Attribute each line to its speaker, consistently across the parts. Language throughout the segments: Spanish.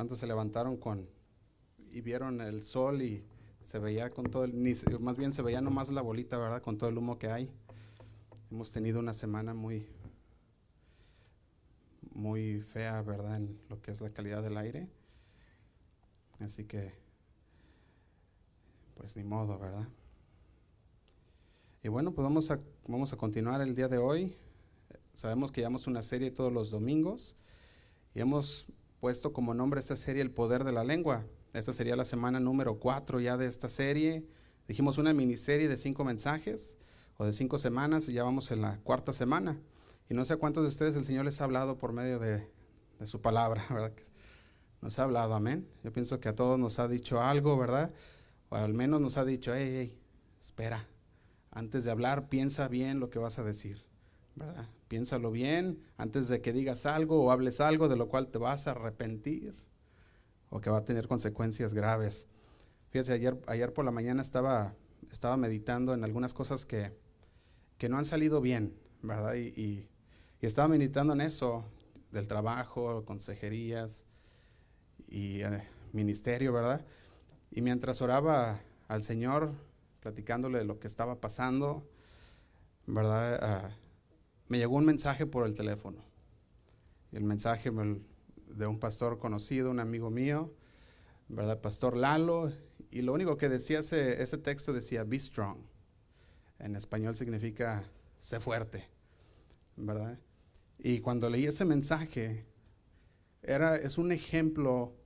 Speaker 1: ¿Cuántos se levantaron con y vieron el sol y se veía con todo el, ni, más bien se veía nomás la bolita, ¿verdad? Con todo el humo que hay. Hemos tenido una semana muy, muy fea, ¿verdad? En lo que es la calidad del aire. Así que, pues ni modo, ¿verdad? Y bueno, pues vamos a, vamos a continuar el día de hoy. Sabemos que llevamos una serie todos los domingos y hemos puesto como nombre esta serie El Poder de la Lengua. Esta sería la semana número cuatro ya de esta serie. Dijimos una miniserie de cinco mensajes o de cinco semanas y ya vamos en la cuarta semana. Y no sé cuántos de ustedes el Señor les ha hablado por medio de, su palabra, ¿verdad? Nos ha hablado, amén. Yo pienso que a todos nos ha dicho algo, ¿verdad? O al menos nos ha dicho, hey, hey, espera, antes de hablar, piensa bien lo que vas a decir, ¿verdad? Piénsalo bien antes de que digas algo o hables algo de lo cual te vas a arrepentir o que va a tener consecuencias graves. Fíjense, ayer, ayer por la mañana estaba, estaba meditando en algunas cosas que, que no han salido bien, ¿verdad? Y, estaba meditando en eso, del trabajo, consejerías y eh, ministerio, ¿verdad? Y mientras oraba al Señor, platicándole de lo que estaba pasando, ¿verdad? Ah, me llegó un mensaje por el teléfono. El mensaje de un pastor conocido, un amigo mío, ¿verdad? Pastor Lalo, y lo único que decía ese, texto decía, be strong. En español significa, sé fuerte, ¿verdad? Y cuando leí ese mensaje, era, es un ejemplo,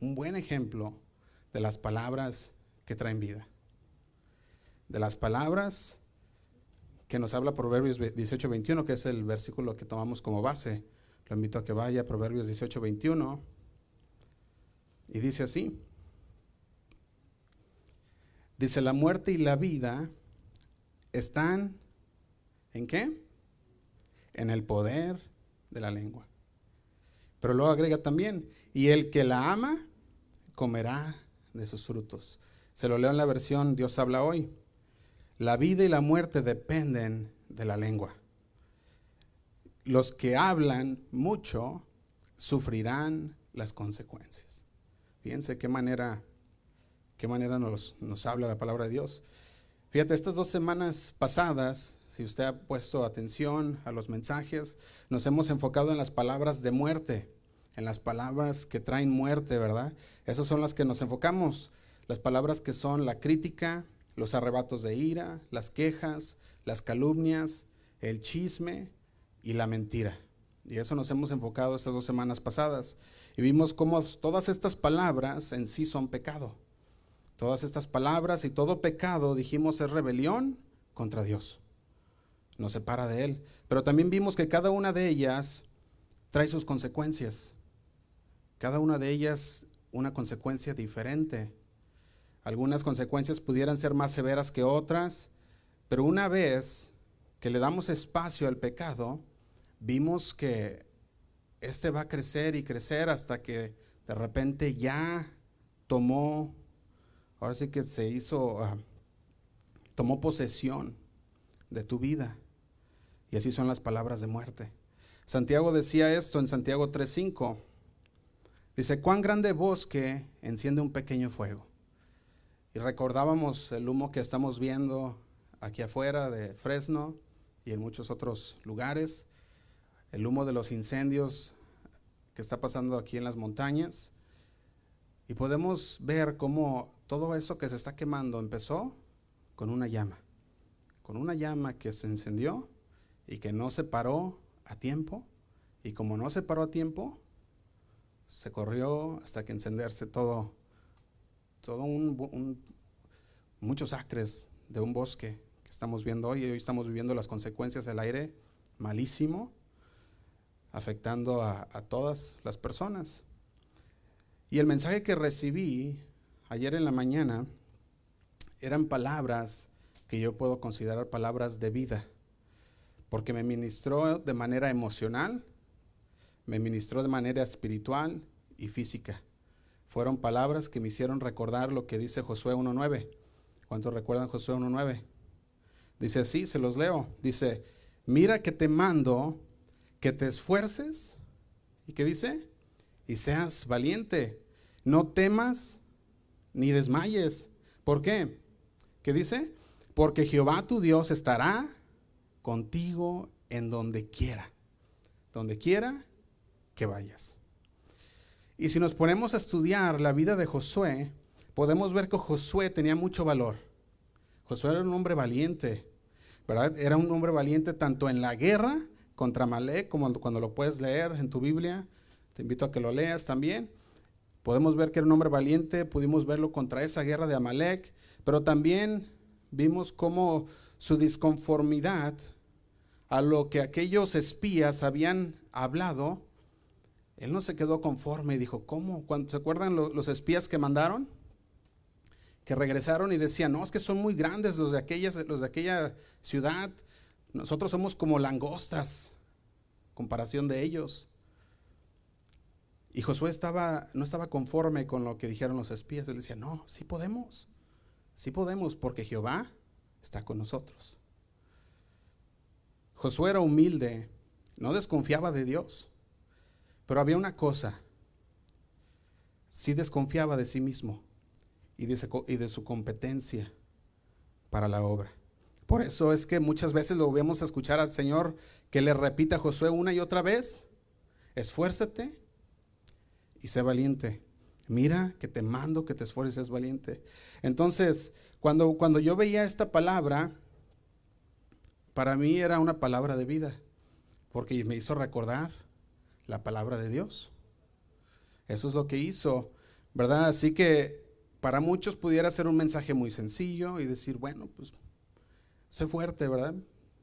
Speaker 1: un buen ejemplo de las palabras que traen vida. De las palabras que nos habla Proverbios 18, 21, que es el versículo que tomamos como base. Lo invito a que vaya a Proverbios 18, 21. Y dice así. Dice, la muerte y la vida están en qué? En el poder de la lengua. Pero luego agrega también, y el que la ama comerá de sus frutos. Se lo leo en la versión Dios habla hoy. La vida y la muerte dependen de la lengua. Los que hablan mucho sufrirán las consecuencias. Fíjense qué manera, qué manera nos, nos habla la palabra de Dios. Fíjate, estas dos semanas pasadas, si usted ha puesto atención a los mensajes, nos hemos enfocado en las palabras de muerte, en las palabras que traen muerte, ¿verdad? Esas son las que nos enfocamos, las palabras que son la crítica, los arrebatos de ira, las quejas, las calumnias, el chisme y la mentira. Y eso nos hemos enfocado estas dos semanas pasadas. Y vimos cómo todas estas palabras en sí son pecado. Todas estas palabras y todo pecado, dijimos, es rebelión contra Dios. Nos separa de Él. Pero también vimos que cada una de ellas trae sus consecuencias. Cada una de ellas una consecuencia diferente. Algunas consecuencias pudieran ser más severas que otras, pero una vez que le damos espacio al pecado, vimos que este va a crecer y crecer hasta que de repente ya tomó, ahora sí que se hizo, ah, tomó posesión de tu vida. Y así son las palabras de muerte. Santiago decía esto en Santiago 3.5. Dice, cuán grande bosque enciende un pequeño fuego. Y recordábamos el humo que estamos viendo aquí afuera de Fresno y en muchos otros lugares, el humo de los incendios que está pasando aquí en las montañas. Y podemos ver cómo todo eso que se está quemando empezó con una llama, con una llama que se encendió y que no se paró a tiempo. Y como no se paró a tiempo, se corrió hasta que encenderse todo todo un, muchos acres de un bosque que estamos viendo hoy. Hoy estamos viviendo las consecuencias del aire malísimo, afectando a, a todas las personas. Y el mensaje que recibí ayer en la mañana eran palabras que yo puedo considerar palabras de vida, porque me ministró de manera emocional, me ministró de manera espiritual y física. Fueron palabras que me hicieron recordar lo que dice Josué 1.9. ¿Cuántos recuerdan Josué 1.9? Dice así, se los leo. Dice, mira que te mando que te esfuerces. ¿Y qué dice? Y seas valiente. no temas ni desmayes. ¿Por qué? ¿Qué dice? Porque Jehová tu Dios estará contigo en donde quiera, donde quiera que vayas. Y si nos ponemos a estudiar la vida de Josué, podemos ver que Josué tenía mucho valor. Josué era un hombre valiente, ¿verdad? Era un hombre valiente tanto en la guerra contra Malek, como cuando lo puedes leer en tu Biblia. Te invito a que lo leas también. Podemos ver que era un hombre valiente, pudimos verlo contra esa guerra de Amalek, pero también vimos cómo su disconformidad a lo que aquellos espías habían hablado, él no se quedó conforme y dijo, ¿cómo? ¿Se acuerdan los espías que mandaron? Que regresaron y decían, no, es que son muy grandes los de, aquellas, los de aquella ciudad, nosotros somos como langostas, comparación de ellos. Y Josué estaba, no estaba conforme con lo que dijeron los espías. Él decía, no, sí podemos, sí podemos, porque Jehová está con nosotros. Josué era humilde, no desconfiaba de Dios, pero había una cosa, sí desconfiaba de sí mismo y de, su competencia para la obra. Por eso es que muchas veces lo vemos escuchar al Señor que le repita a Josué una y otra vez, esfuérzate y sé valiente. Mira que te mando que te esfuerces, valiente. Entonces, cuando, cuando yo veía esta palabra, para mí era una palabra de vida, porque me hizo recordar la palabra de Dios. Eso es lo que hizo, ¿verdad? Así que para muchos pudiera ser un mensaje muy sencillo y decir, bueno, pues sé fuerte, ¿verdad?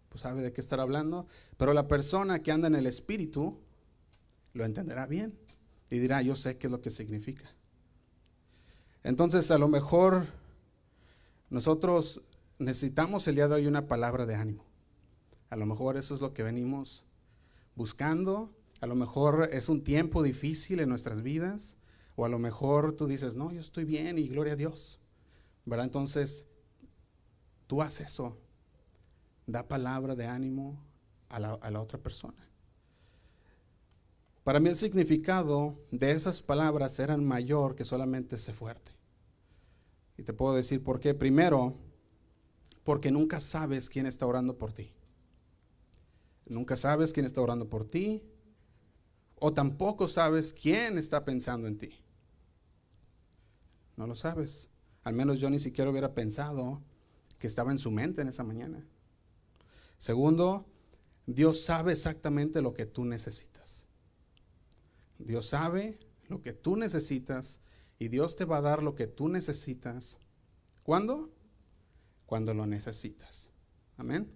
Speaker 1: Pues sabe de qué estar hablando, pero la persona que anda en el espíritu lo entenderá bien y dirá, yo sé qué es lo que significa. Entonces, a lo mejor nosotros necesitamos el día de hoy una palabra de ánimo. A lo mejor eso es lo que venimos buscando. A lo mejor es un tiempo difícil en nuestras vidas. O a lo mejor tú dices, no, yo estoy bien y gloria a Dios. ¿Verdad? Entonces, tú haces eso. Da palabra de ánimo a la, a la otra persona. Para mí el significado de esas palabras era mayor que solamente ser fuerte. Y te puedo decir por qué. Primero, porque nunca sabes quién está orando por ti. Nunca sabes quién está orando por ti. O tampoco sabes quién está pensando en ti. No lo sabes. Al menos yo ni siquiera hubiera pensado que estaba en su mente en esa mañana. Segundo, Dios sabe exactamente lo que tú necesitas. Dios sabe lo que tú necesitas y Dios te va a dar lo que tú necesitas. ¿Cuándo? Cuando lo necesitas. Amén.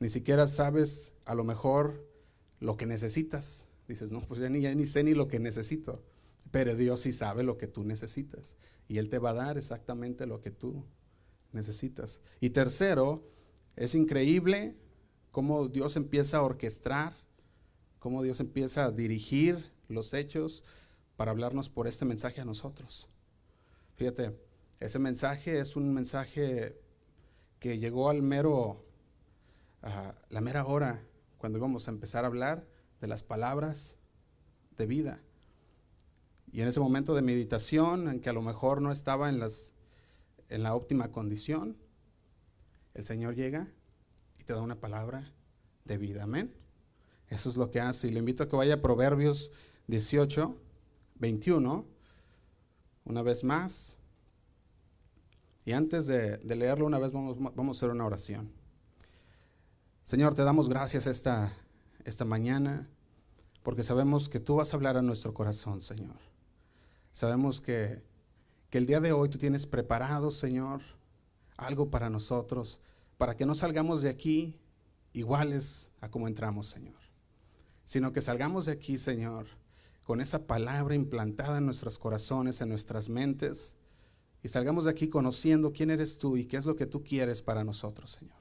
Speaker 1: Ni siquiera sabes a lo mejor lo que necesitas. Dices, no, pues ya ni, ya ni sé ni lo que necesito. Pero Dios sí sabe lo que tú necesitas. Y Él te va a dar exactamente lo que tú necesitas. Y tercero, es increíble cómo Dios empieza a orquestar cómo Dios empieza a dirigir los hechos para hablarnos por este mensaje a nosotros. Fíjate, ese mensaje es un mensaje que llegó al mero, a la mera hora cuando íbamos a empezar a hablar de las palabras de vida. Y en ese momento de meditación, en que a lo mejor no estaba en, las, en la óptima condición, el Señor llega y te da una palabra de vida. Amén. Eso es lo que hace. Y le invito a que vaya a Proverbios 18, 21, una vez más. Y antes de, leerlo una vez vamos, vamos, a hacer una oración. Señor, te damos gracias esta, esta mañana porque sabemos que tú vas a hablar a nuestro corazón, Señor. Sabemos que, que el día de hoy tú tienes preparado, Señor, algo para nosotros, para que no salgamos de aquí iguales a como entramos, Señor sino que salgamos de aquí, Señor, con esa palabra implantada en nuestros corazones, en nuestras mentes, y salgamos de aquí conociendo quién eres tú y qué es lo que tú quieres para nosotros, Señor.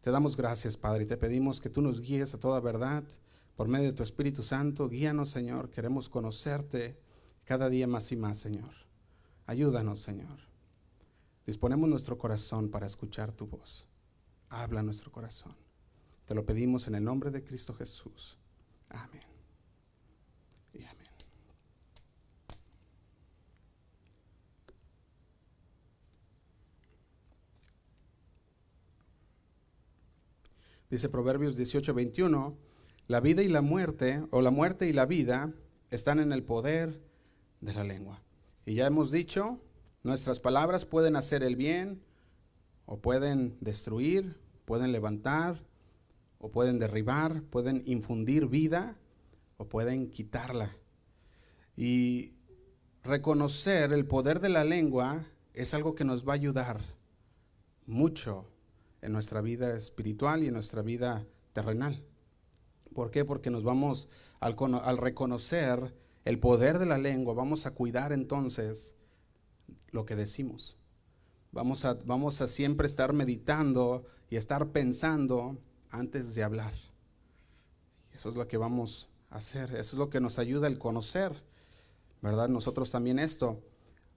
Speaker 1: Te damos gracias, Padre, y te pedimos que tú nos guíes a toda verdad por medio de tu Espíritu Santo. Guíanos, Señor. Queremos conocerte cada día más y más, Señor. Ayúdanos, Señor. Disponemos nuestro corazón para escuchar tu voz. Habla nuestro corazón. Te lo pedimos en el nombre de Cristo Jesús. Amén. Dice Proverbios 18, 21, la vida y la muerte, o la muerte y la vida, están en el poder de la lengua. Y ya hemos dicho, nuestras palabras pueden hacer el bien, o pueden destruir, pueden levantar, o pueden derribar, pueden infundir vida, o pueden quitarla. Y reconocer el poder de la lengua es algo que nos va a ayudar mucho en nuestra vida espiritual y en nuestra vida terrenal. ¿Por qué? Porque nos vamos, al, al, reconocer el poder de la lengua, vamos a cuidar entonces lo que decimos. Vamos a, vamos a siempre estar meditando y estar pensando antes de hablar. Eso es lo que vamos a hacer, eso es lo que nos ayuda el conocer, ¿verdad? Nosotros también esto.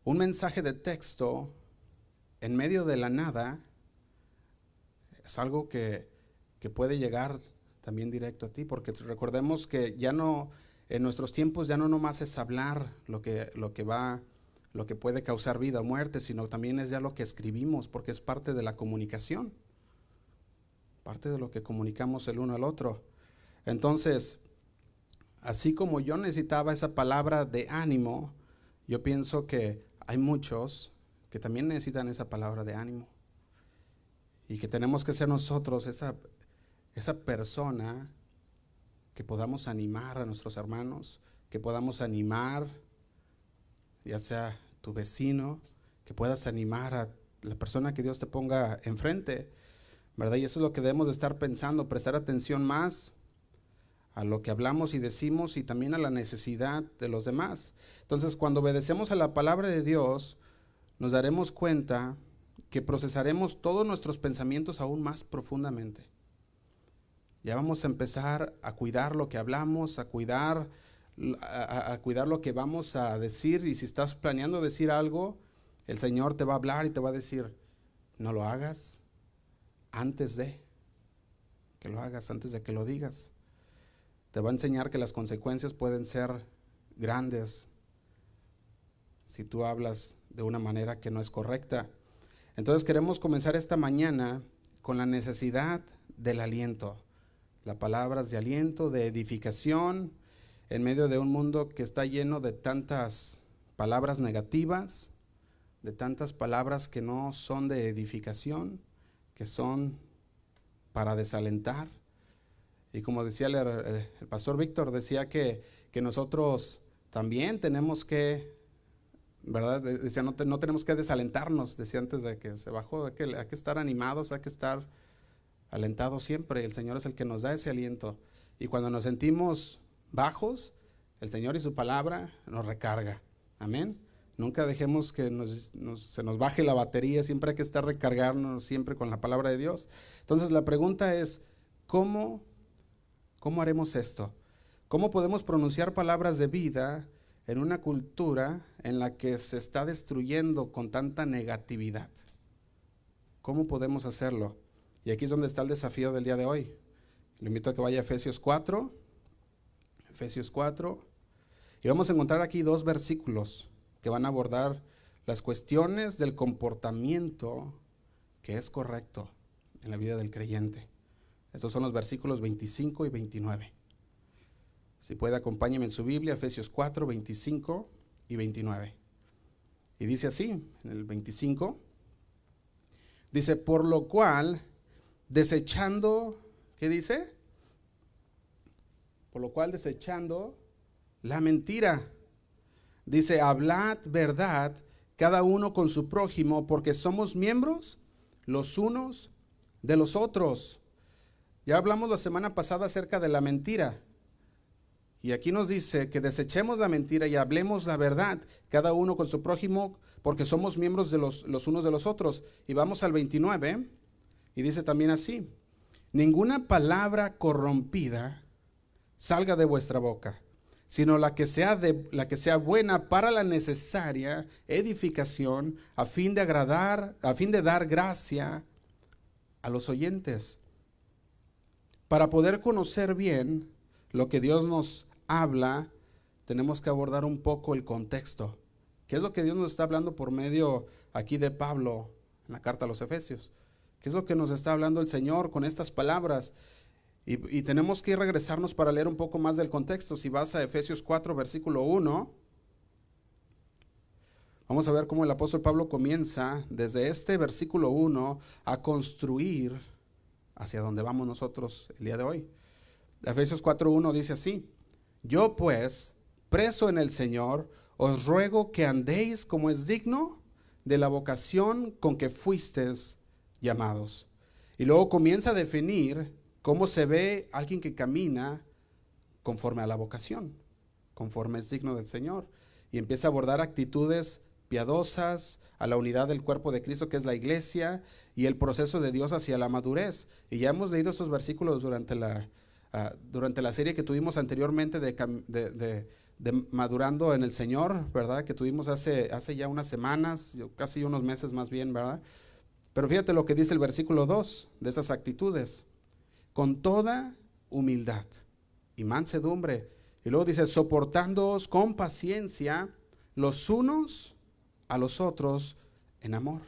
Speaker 1: Un mensaje de texto en medio de la nada es algo que, puede llegar también directo a ti, porque recordemos que ya no, en nuestros tiempos ya no nomás es hablar lo que, lo que va, lo que puede causar vida o muerte, sino también es ya lo que escribimos, porque es parte de la comunicación, parte de lo que comunicamos el uno al otro. Entonces, así como yo necesitaba esa palabra de ánimo, yo pienso que hay muchos que también necesitan esa palabra de ánimo y que tenemos que ser nosotros esa, esa persona que podamos animar a nuestros hermanos, que podamos animar, ya sea tu vecino, que puedas animar a la persona que Dios te ponga enfrente, ¿verdad? Y eso es lo que debemos de estar pensando, prestar atención más a lo que hablamos y decimos y también a la necesidad de los demás. Entonces, cuando obedecemos a la palabra de Dios, nos daremos cuenta que procesaremos todos nuestros pensamientos aún más profundamente. Ya vamos a empezar a cuidar lo que hablamos, a cuidar, a, cuidar lo que vamos a decir. Y si estás planeando decir algo, el Señor te va a hablar y te va a decir, no lo hagas antes de que lo hagas, antes de que lo digas. Te va a enseñar que las consecuencias pueden ser grandes si tú hablas de una manera que no es correcta. Entonces queremos comenzar esta mañana con la necesidad del aliento, las palabras de aliento, de edificación, en medio de un mundo que está lleno de tantas palabras negativas, de tantas palabras que no son de edificación, que son para desalentar. Y como decía el, pastor Víctor, decía que, que nosotros también tenemos que ¿verdad? Decía, no, no, tenemos que desalentarnos, decía antes de que se bajó, hay que, hay que estar animados, hay que estar alentados siempre. El Señor es el que nos da ese aliento. Y cuando nos sentimos bajos, el Señor y su palabra nos recarga. Amén. Nunca dejemos que se nos baje la batería, siempre hay que estar recargarnos siempre con la palabra de Dios. Entonces la pregunta es, ¿cómo, cómo haremos esto? ¿Cómo podemos pronunciar palabras de vida en una cultura en la que se está destruyendo con tanta negatividad. ¿Cómo podemos hacerlo? Y aquí es donde está el desafío del día de hoy. Le invito a que vaya a Efesios 4. Efesios 4. Y vamos a encontrar aquí dos versículos que van a abordar las cuestiones del comportamiento que es correcto en la vida del creyente. Estos son los versículos 25 y 29. Si puede, acompáñeme en su Biblia, Efesios 4, 25 y 29. Y dice así, en el 25, dice, por lo cual, desechando, ¿qué dice? Por lo cual, desechando la mentira. Dice, hablad verdad cada uno con su prójimo, porque somos miembros los unos de los otros. Ya hablamos la semana pasada acerca de la mentira. Y aquí nos dice que desechemos la mentira y hablemos la verdad, cada uno con su prójimo, porque somos miembros de los, los unos de los otros. Y vamos al 29, y dice también así, ninguna palabra corrompida salga de vuestra boca, sino la que sea, de, la que sea buena para la necesaria edificación, a fin de agradar, a fin de dar gracia a los oyentes, para poder conocer bien lo que Dios nos habla, tenemos que abordar un poco el contexto. ¿Qué es lo que Dios nos está hablando por medio aquí de Pablo en la carta a los Efesios? ¿Qué es lo que nos está hablando el Señor con estas palabras? Y, tenemos que regresarnos para leer un poco más del contexto. Si vas a Efesios 4, versículo 1, vamos a ver cómo el apóstol Pablo comienza desde este versículo 1 a construir hacia donde vamos nosotros el día de hoy. Efesios 4, 1 dice así, yo pues, preso en el Señor, os ruego que andéis como es digno de la vocación con que fuisteis llamados. Y luego comienza a definir cómo se ve alguien que camina conforme a la vocación, conforme es digno del Señor. Y empieza a abordar actitudes piadosas, a la unidad del cuerpo de Cristo que es la iglesia y el proceso de Dios hacia la madurez. Y ya hemos leído estos versículos durante la, uh, durante la serie que tuvimos anteriormente de, de, de, de, Madurando en el Señor, ¿verdad? Que tuvimos hace, hace ya unas semanas, casi unos meses más bien, ¿verdad? Pero fíjate lo que dice el versículo 2 de esas actitudes. Con toda humildad y mansedumbre. Y luego dice, soportándoos con paciencia los unos a los otros en amor.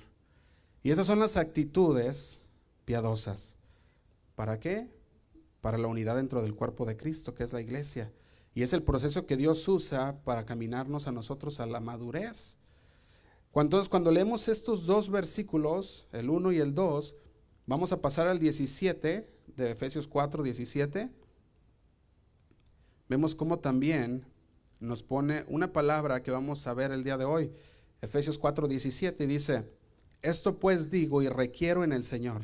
Speaker 1: Y esas son las actitudes piadosas. ¿Para qué? Para la unidad dentro del cuerpo de Cristo, que es la iglesia. Y es el proceso que Dios usa para caminarnos a nosotros a la madurez. Entonces, cuando leemos estos dos versículos, el 1 y el 2, vamos a pasar al 17 de Efesios 4, 17. Vemos cómo también nos pone una palabra que vamos a ver el día de hoy. Efesios 4, 17 dice, esto pues digo y requiero en el Señor,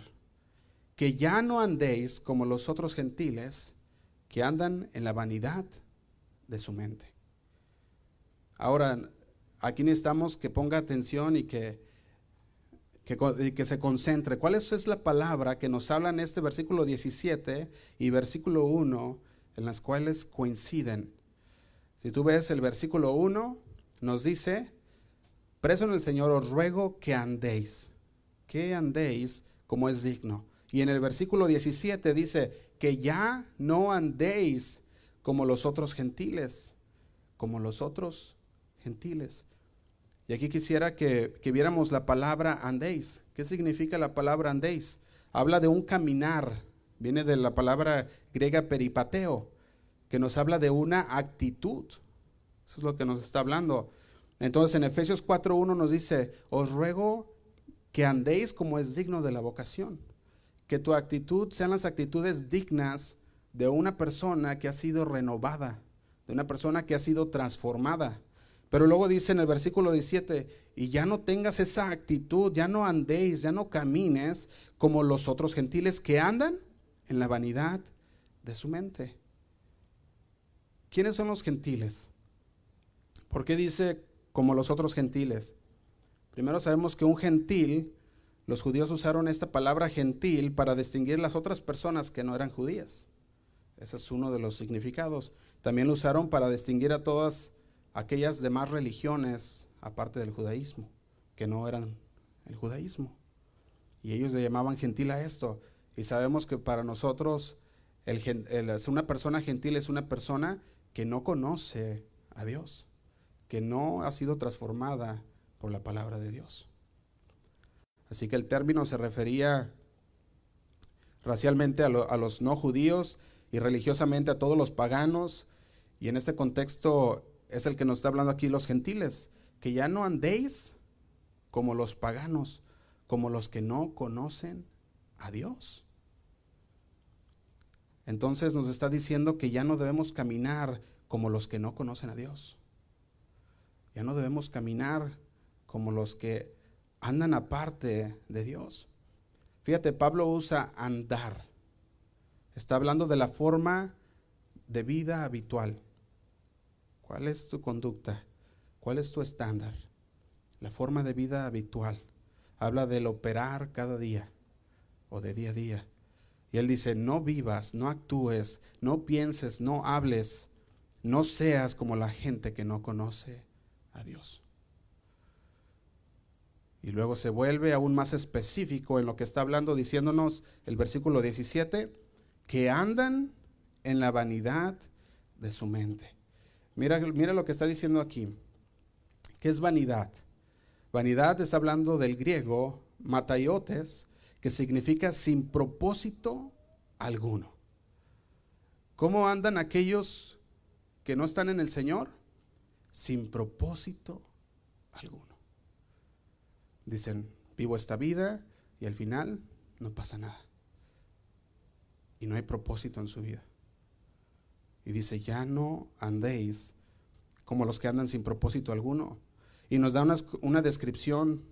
Speaker 1: que ya no andéis como los otros gentiles que andan en la vanidad de su mente. Ahora, aquí necesitamos que ponga atención y que, que, se concentre. ¿Cuál es, la palabra que nos habla en este versículo 17 y versículo 1, en las cuales coinciden? Si tú ves el versículo 1, nos dice, preso en el Señor os ruego que andéis, que andéis como es digno. Y en el versículo 17 dice, que ya no andéis como los otros gentiles, como los otros gentiles. Y aquí quisiera que, viéramos la palabra andéis. ¿Qué significa la palabra andéis? Habla de un caminar, viene de la palabra griega peripateo, que nos habla de una actitud. Eso es lo que nos está hablando. Entonces en Efesios 4.1 nos dice, os ruego que andéis como es digno de la vocación, que tu actitud sean las actitudes dignas de una persona que ha sido renovada, de una persona que ha sido transformada. Pero luego dice en el versículo 17, y ya no tengas esa actitud, ya no andéis, ya no camines como los otros gentiles que andan en la vanidad de su mente. ¿Quiénes son los gentiles? ¿Por qué dice como los otros gentiles? Primero sabemos que un gentil, los judíos usaron esta palabra gentil para distinguir las otras personas que no eran judías. Ese es uno de los significados. También lo usaron para distinguir a todas aquellas demás religiones, aparte del judaísmo, que no eran el judaísmo. Y ellos le llamaban gentil a esto. Y sabemos que para nosotros el, una persona gentil es una persona que no conoce a Dios, que no ha sido transformada por la palabra de Dios. Así que el término se refería racialmente a, los no judíos y religiosamente a todos los paganos. Y en este contexto es el que nos está hablando aquí los gentiles, que ya no andéis como los paganos, como los que no conocen a Dios. Entonces nos está diciendo que ya no debemos caminar como los que no conocen a Dios. Ya no debemos caminar como los que andan aparte de Dios. Fíjate, Pablo usa andar. Está hablando de la forma de vida habitual. ¿Cuál es tu conducta? ¿Cuál es tu estándar? La forma de vida habitual. Habla del operar cada día o de día a día. Y él dice, no vivas, no actúes, no pienses, no hables, no seas como la gente que no conoce a Dios. Y luego se vuelve aún más específico en lo que está hablando, diciéndonos el versículo 17, que andan en la vanidad de su mente. Mira, mira lo que está diciendo aquí. ¿Qué es vanidad? Vanidad está hablando del griego mataiotes, que significa sin propósito alguno. ¿Cómo andan aquellos que no están en el Señor? Sin propósito alguno. Dicen, vivo esta vida y al final no pasa nada. Y no hay propósito en su vida. Y dice, ya no andéis como los que andan sin propósito alguno. Y nos da una, una descripción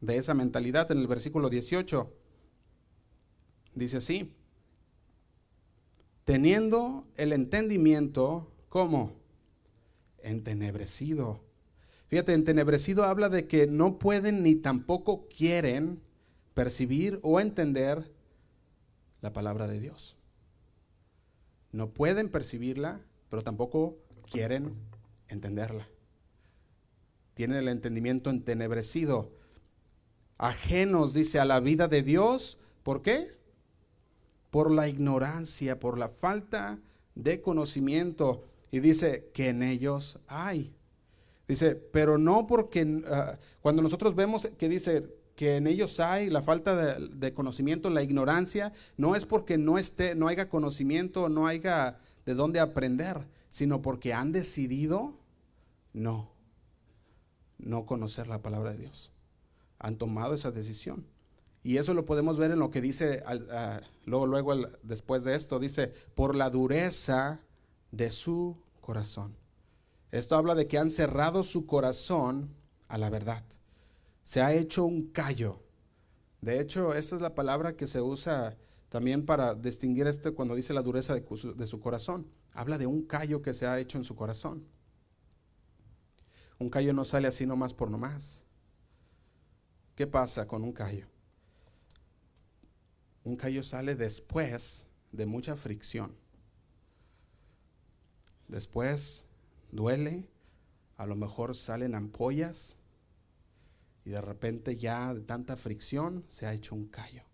Speaker 1: de esa mentalidad en el versículo 18. Dice así, teniendo el entendimiento como entenebrecido. Fíjate, entenebrecido habla de que no pueden ni tampoco quieren percibir o entender la palabra de Dios. No pueden percibirla, pero tampoco quieren entenderla. Tienen el entendimiento entenebrecido, ajenos, dice, a la vida de Dios. ¿Por qué? Por la ignorancia, por la falta de conocimiento. Y dice que en ellos hay. Dice, pero no porque ah, cuando nosotros vemos que dice que en ellos hay la falta de, conocimiento, la ignorancia, no es porque no esté, no haya conocimiento, no haya de dónde aprender, sino porque han decidido no, no conocer la palabra de Dios. Han tomado esa decisión. Y eso lo podemos ver en lo que dice luego, luego después de esto, dice, por la dureza de su corazón. Esto habla de que han cerrado su corazón a la verdad. Se ha hecho un callo. De hecho, esta es la palabra que se usa también para distinguir este cuando dice la dureza de, de su corazón. Habla de un callo que se ha hecho en su corazón. Un callo no sale así nomás por nomás. ¿Qué pasa con un callo? Un callo sale después de mucha fricción. Después duele, a lo mejor salen ampollas y de repente ya de tanta fricción se ha hecho un callo.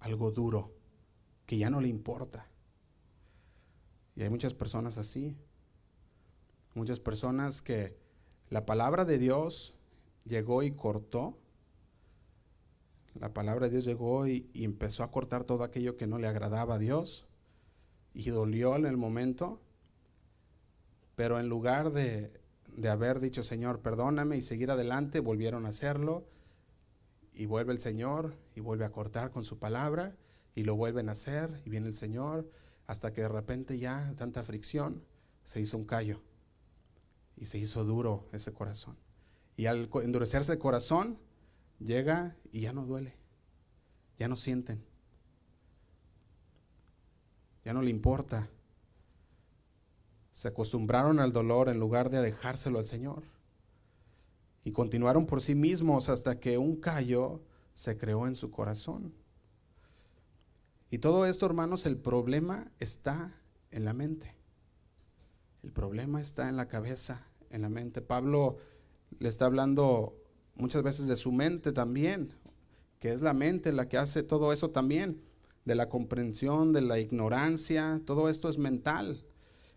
Speaker 1: Algo duro que ya no le importa. Y hay muchas personas así. Muchas personas que la palabra de Dios llegó y cortó. La palabra de Dios llegó y, empezó a cortar todo aquello que no le agradaba a Dios y dolió en el momento. Pero en lugar de, de haber dicho, Señor, perdóname y seguir adelante, volvieron a hacerlo. Y vuelve el Señor y vuelve a cortar con su palabra y lo vuelven a hacer y viene el Señor hasta que de repente ya tanta fricción se hizo un callo y se hizo duro ese corazón. Y al endurecerse el corazón, llega y ya no duele, ya no sienten, ya no le importa. Se acostumbraron al dolor en lugar de dejárselo al Señor. Y continuaron por sí mismos hasta que un callo se creó en su corazón. Y todo esto, hermanos, el problema está en la mente. El problema está en la cabeza, en la mente. Pablo le está hablando muchas veces de su mente también, que es la mente la que hace todo eso también, de la comprensión, de la ignorancia, todo esto es mental.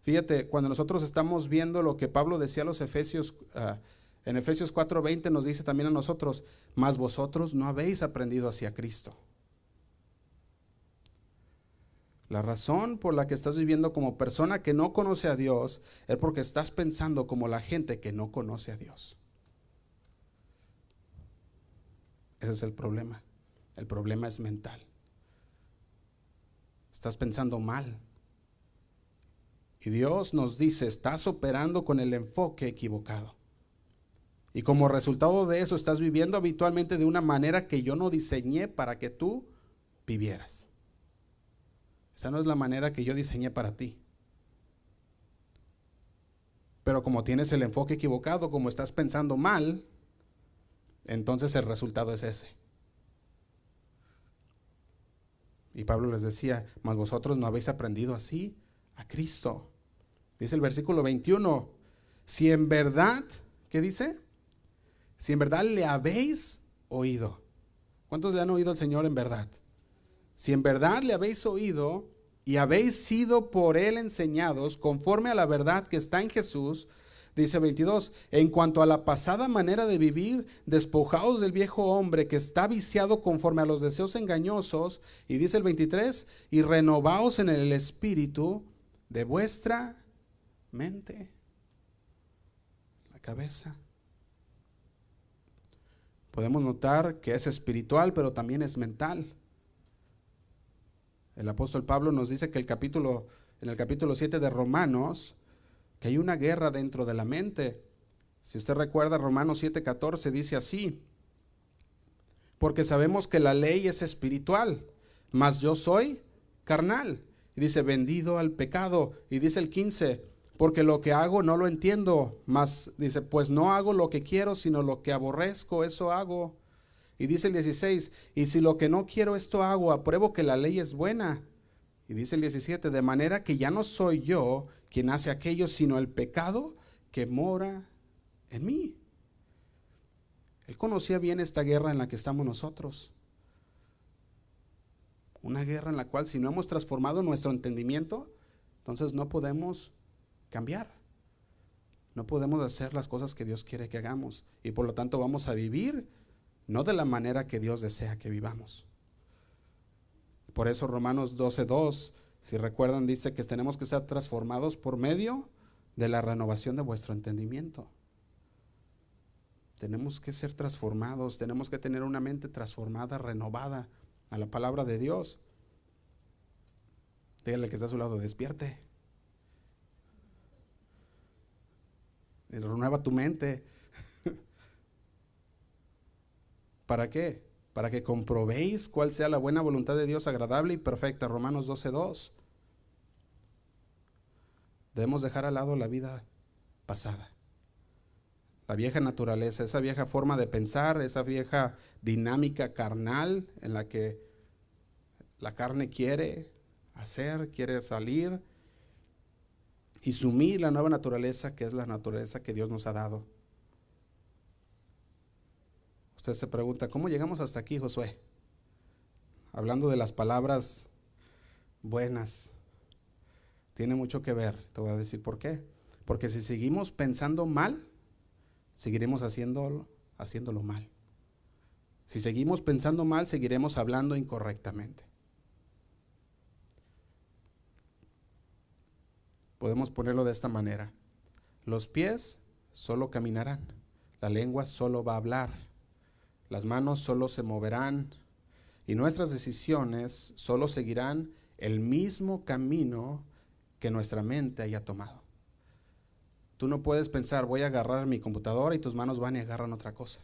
Speaker 1: Fíjate, cuando nosotros estamos viendo lo que Pablo decía a los Efesios, uh, en Efesios 4:20 nos dice también a nosotros, mas vosotros no habéis aprendido hacia Cristo. La razón por la que estás viviendo como persona que no conoce a Dios es porque estás pensando como la gente que no conoce a Dios. Ese es el problema. El problema es mental. Estás pensando mal. Y Dios nos dice, estás operando con el enfoque equivocado. Y como resultado de eso estás viviendo habitualmente de una manera que yo no diseñé para que tú vivieras. Esa no es la manera que yo diseñé para ti. Pero como tienes el enfoque equivocado, como estás pensando mal, entonces el resultado es ese. Y Pablo les decía, mas vosotros no habéis aprendido así a Cristo. Dice el versículo 21, si en verdad, ¿qué dice? Si en verdad le habéis oído. ¿Cuántos le han oído al Señor en verdad? si en verdad le habéis oído y habéis sido por él enseñados conforme a la verdad que está en Jesús, Dice 22, en cuanto a la pasada manera de vivir, despojaos del viejo hombre que está viciado conforme a los deseos engañosos. Y dice el 23, y renovaos en el espíritu de vuestra mente, la cabeza. Podemos notar que es espiritual, pero también es mental. El apóstol Pablo nos dice que el capítulo, en el capítulo 7 de Romanos, que hay una guerra dentro de la mente. Si usted recuerda, Romanos 7:14 dice así, porque sabemos que la ley es espiritual, mas yo soy carnal. Y dice, vendido al pecado. Y dice el 15, porque lo que hago no lo entiendo, mas dice, pues no hago lo que quiero, sino lo que aborrezco, eso hago. Y dice el 16, y si lo que no quiero esto hago, apruebo que la ley es buena. Y dice el 17, de manera que ya no soy yo quien hace aquello, sino el pecado que mora en mí. Él conocía bien esta guerra en la que estamos nosotros. Una guerra en la cual si no hemos transformado nuestro entendimiento, entonces no podemos cambiar. No podemos hacer las cosas que Dios quiere que hagamos. Y por lo tanto vamos a vivir no de la manera que Dios desea que vivamos. Por eso Romanos 12.2 si recuerdan, dice que tenemos que ser transformados por medio de la renovación de vuestro entendimiento. Tenemos que ser transformados, tenemos que tener una mente transformada, renovada a la palabra de Dios. Dígale que está a su lado, despierte. Renueva tu mente. ¿Para qué? para que comprobéis cuál sea la buena voluntad de Dios agradable y perfecta. Romanos 12.2. Debemos dejar al lado la vida pasada. La vieja naturaleza, esa vieja forma de pensar, esa vieja dinámica carnal en la que la carne quiere hacer, quiere salir, y sumir la nueva naturaleza que es la naturaleza que Dios nos ha dado. Usted se pregunta, ¿cómo llegamos hasta aquí, Josué? Hablando de las palabras buenas. Tiene mucho que ver, te voy a decir por qué. Porque si seguimos pensando mal, seguiremos haciéndolo, haciéndolo mal. Si seguimos pensando mal, seguiremos hablando incorrectamente. Podemos ponerlo de esta manera. Los pies solo caminarán, la lengua solo va a hablar las manos solo se moverán y nuestras decisiones solo seguirán el mismo camino que nuestra mente haya tomado. Tú no puedes pensar, voy a agarrar mi computadora y tus manos van y agarran otra cosa.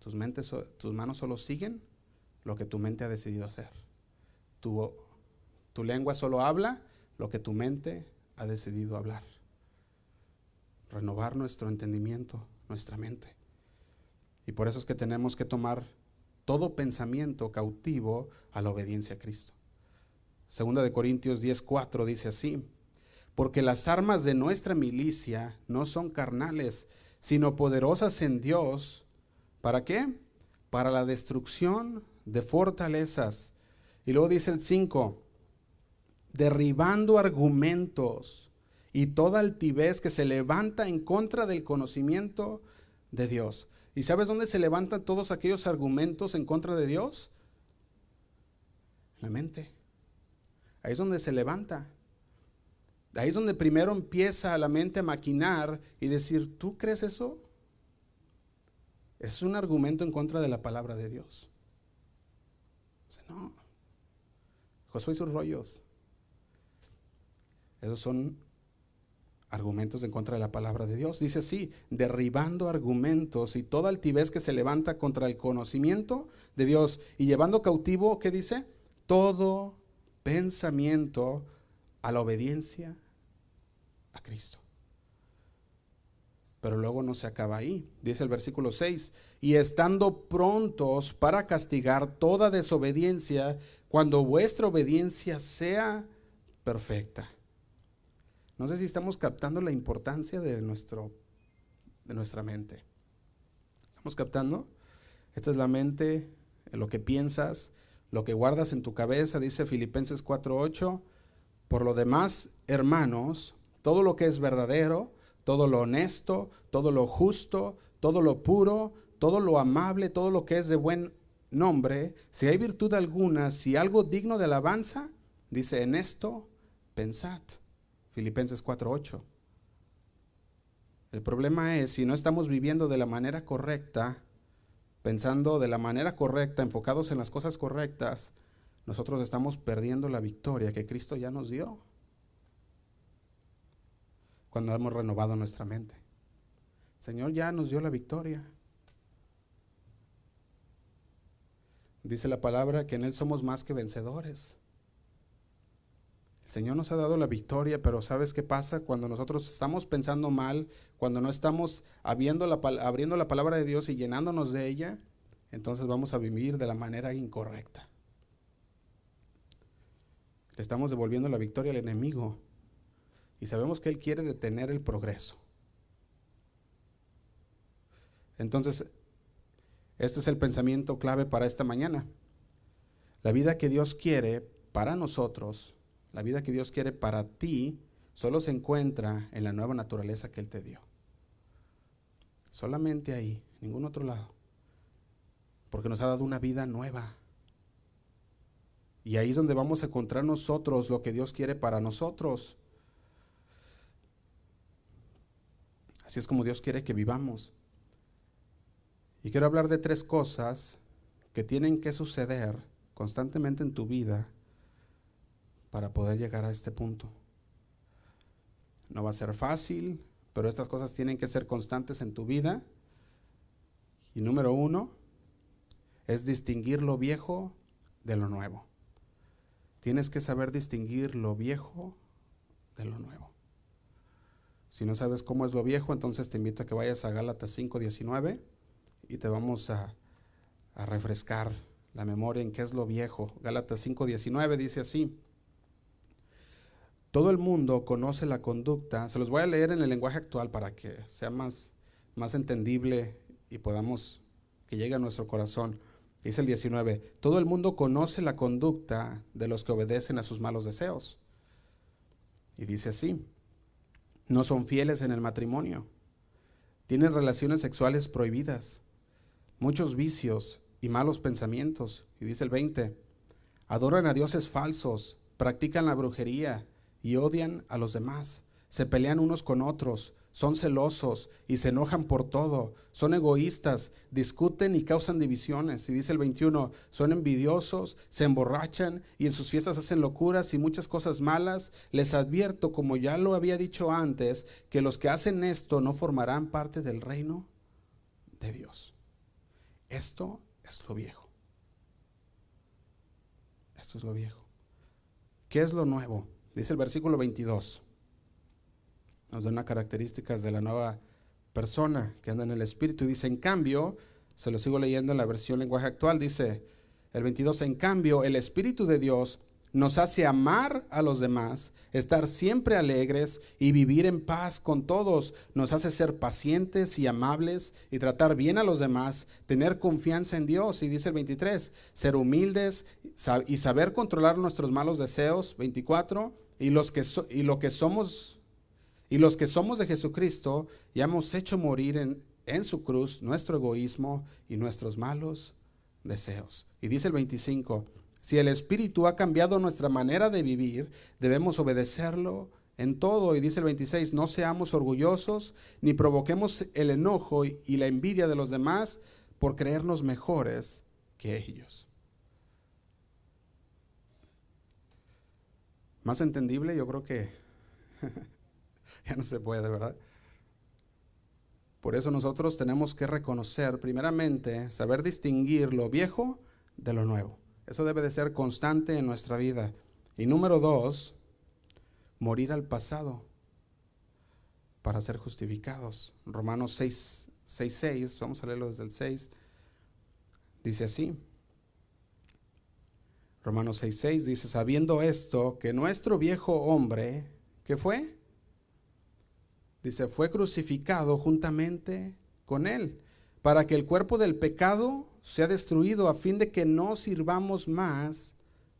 Speaker 1: Tus, manos solo siguen lo que tu mente ha decidido hacer. Tu, tu lengua solo habla lo que tu mente ha decidido hablar. Renovar nuestro entendimiento, nuestra mente. Y por eso es que tenemos que tomar todo pensamiento cautivo a la obediencia a Cristo. Segunda de Corintios 10:4 dice así: Porque las armas de nuestra milicia no son carnales, sino poderosas en Dios. ¿Para qué? Para la destrucción de fortalezas. Y luego dice el 5, derribando argumentos y toda altivez que se levanta en contra del conocimiento de Dios. ¿Y sabes dónde se levantan todos aquellos argumentos en contra de Dios? la mente. Ahí es donde se levanta. Ahí es donde primero empieza la mente a maquinar y decir, ¿tú crees eso? Es un argumento en contra de la palabra de Dios. no. Josué y sus rollos. Esos son argumentos en contra de la palabra de Dios. Dice así, derribando argumentos y toda altivez que se levanta contra el conocimiento de Dios y llevando cautivo, ¿qué dice? Todo pensamiento a la obediencia a Cristo. Pero luego no se acaba ahí. Dice el versículo 6, y estando prontos para castigar toda desobediencia cuando vuestra obediencia sea perfecta. No sé si estamos captando la importancia de, nuestro, de nuestra mente. ¿Estamos captando? Esta es la mente, lo que piensas, lo que guardas en tu cabeza, dice Filipenses 4:8. Por lo demás, hermanos, todo lo que es verdadero, todo lo honesto, todo lo justo, todo lo puro, todo lo amable, todo lo que es de buen nombre, si hay virtud alguna, si algo digno de alabanza, dice en esto, pensad. Filipenses 4:8. El problema es si no estamos viviendo de la manera correcta, pensando de la manera correcta, enfocados en las cosas correctas, nosotros estamos perdiendo la victoria que Cristo ya nos dio cuando hemos renovado nuestra mente. Señor ya nos dio la victoria. Dice la palabra que en Él somos más que vencedores. El Señor nos ha dado la victoria, pero ¿sabes qué pasa cuando nosotros estamos pensando mal, cuando no estamos abriendo la, abriendo la palabra de Dios y llenándonos de ella? Entonces vamos a vivir de la manera incorrecta. Le estamos devolviendo la victoria al enemigo y sabemos que Él quiere detener el progreso. Entonces, este es el pensamiento clave para esta mañana. La vida que Dios quiere para nosotros, la vida que Dios quiere para ti, solo se encuentra en la nueva naturaleza que Él te dio. Solamente ahí, ningún otro lado. Porque nos ha dado una vida nueva. Y ahí es donde vamos a encontrar nosotros lo que Dios quiere para nosotros. Así es como Dios quiere que vivamos. Y quiero hablar de tres cosas que tienen que suceder constantemente en tu vida para poder llegar a este punto. No va a ser fácil, pero estas cosas tienen que ser constantes en tu vida. Y número uno es distinguir lo viejo de lo nuevo. Tienes que saber distinguir lo viejo de lo nuevo. Si no sabes cómo es lo viejo, entonces te invito a que vayas a Gálatas 5:19 y te vamos a, refrescar la memoria en qué es lo viejo. Gálatas 5:19 dice así. Todo el mundo conoce la conducta, se los voy a leer en el lenguaje actual para que sea más, más entendible y podamos que llegue a nuestro corazón. Dice el 19, todo el mundo conoce la conducta de los que obedecen a sus malos deseos. Y dice así, no son fieles en el matrimonio, tienen relaciones sexuales prohibidas, muchos vicios y malos pensamientos. Y dice el 20, adoran a dioses falsos, practican la brujería y odian a los demás, se pelean unos con otros, son celosos y se enojan por todo, son egoístas, discuten y causan divisiones. Y dice el 21, son envidiosos, se emborrachan y en sus fiestas hacen locuras y muchas cosas malas. Les advierto, como ya lo había dicho antes, que los que hacen esto no formarán parte del reino de Dios. Esto es lo viejo. Esto es lo viejo. ¿Qué es lo nuevo? Dice el versículo 22. Nos da unas características de la nueva persona que anda en el Espíritu. Y dice, en cambio, se lo sigo leyendo en la versión lenguaje actual, dice el 22, en cambio, el Espíritu de Dios nos hace amar a los demás, estar siempre alegres y vivir en paz con todos. Nos hace ser pacientes y amables y tratar bien a los demás, tener confianza en Dios. Y dice el 23, ser humildes y saber controlar nuestros malos deseos. 24, y, los que y lo que somos y los que somos de Jesucristo ya hemos hecho morir en, en su cruz nuestro egoísmo y nuestros malos deseos. Y dice el 25, si el Espíritu ha cambiado nuestra manera de vivir, debemos obedecerlo en todo. Y dice el 26, no seamos orgullosos ni provoquemos el enojo y la envidia de los demás por creernos mejores que ellos. Más entendible, yo creo que ya no se puede, ¿verdad? Por eso nosotros tenemos que reconocer, primeramente, saber distinguir lo viejo de lo nuevo. Eso debe de ser constante en nuestra vida. Y número dos, morir al pasado para ser justificados. Romanos 6, 6, 6, vamos a leerlo desde el 6, dice así. Romanos 6, 6 dice, sabiendo esto, que nuestro viejo hombre, ¿qué fue? Dice, fue crucificado juntamente con él, para que el cuerpo del pecado se ha destruido a fin de que no sirvamos más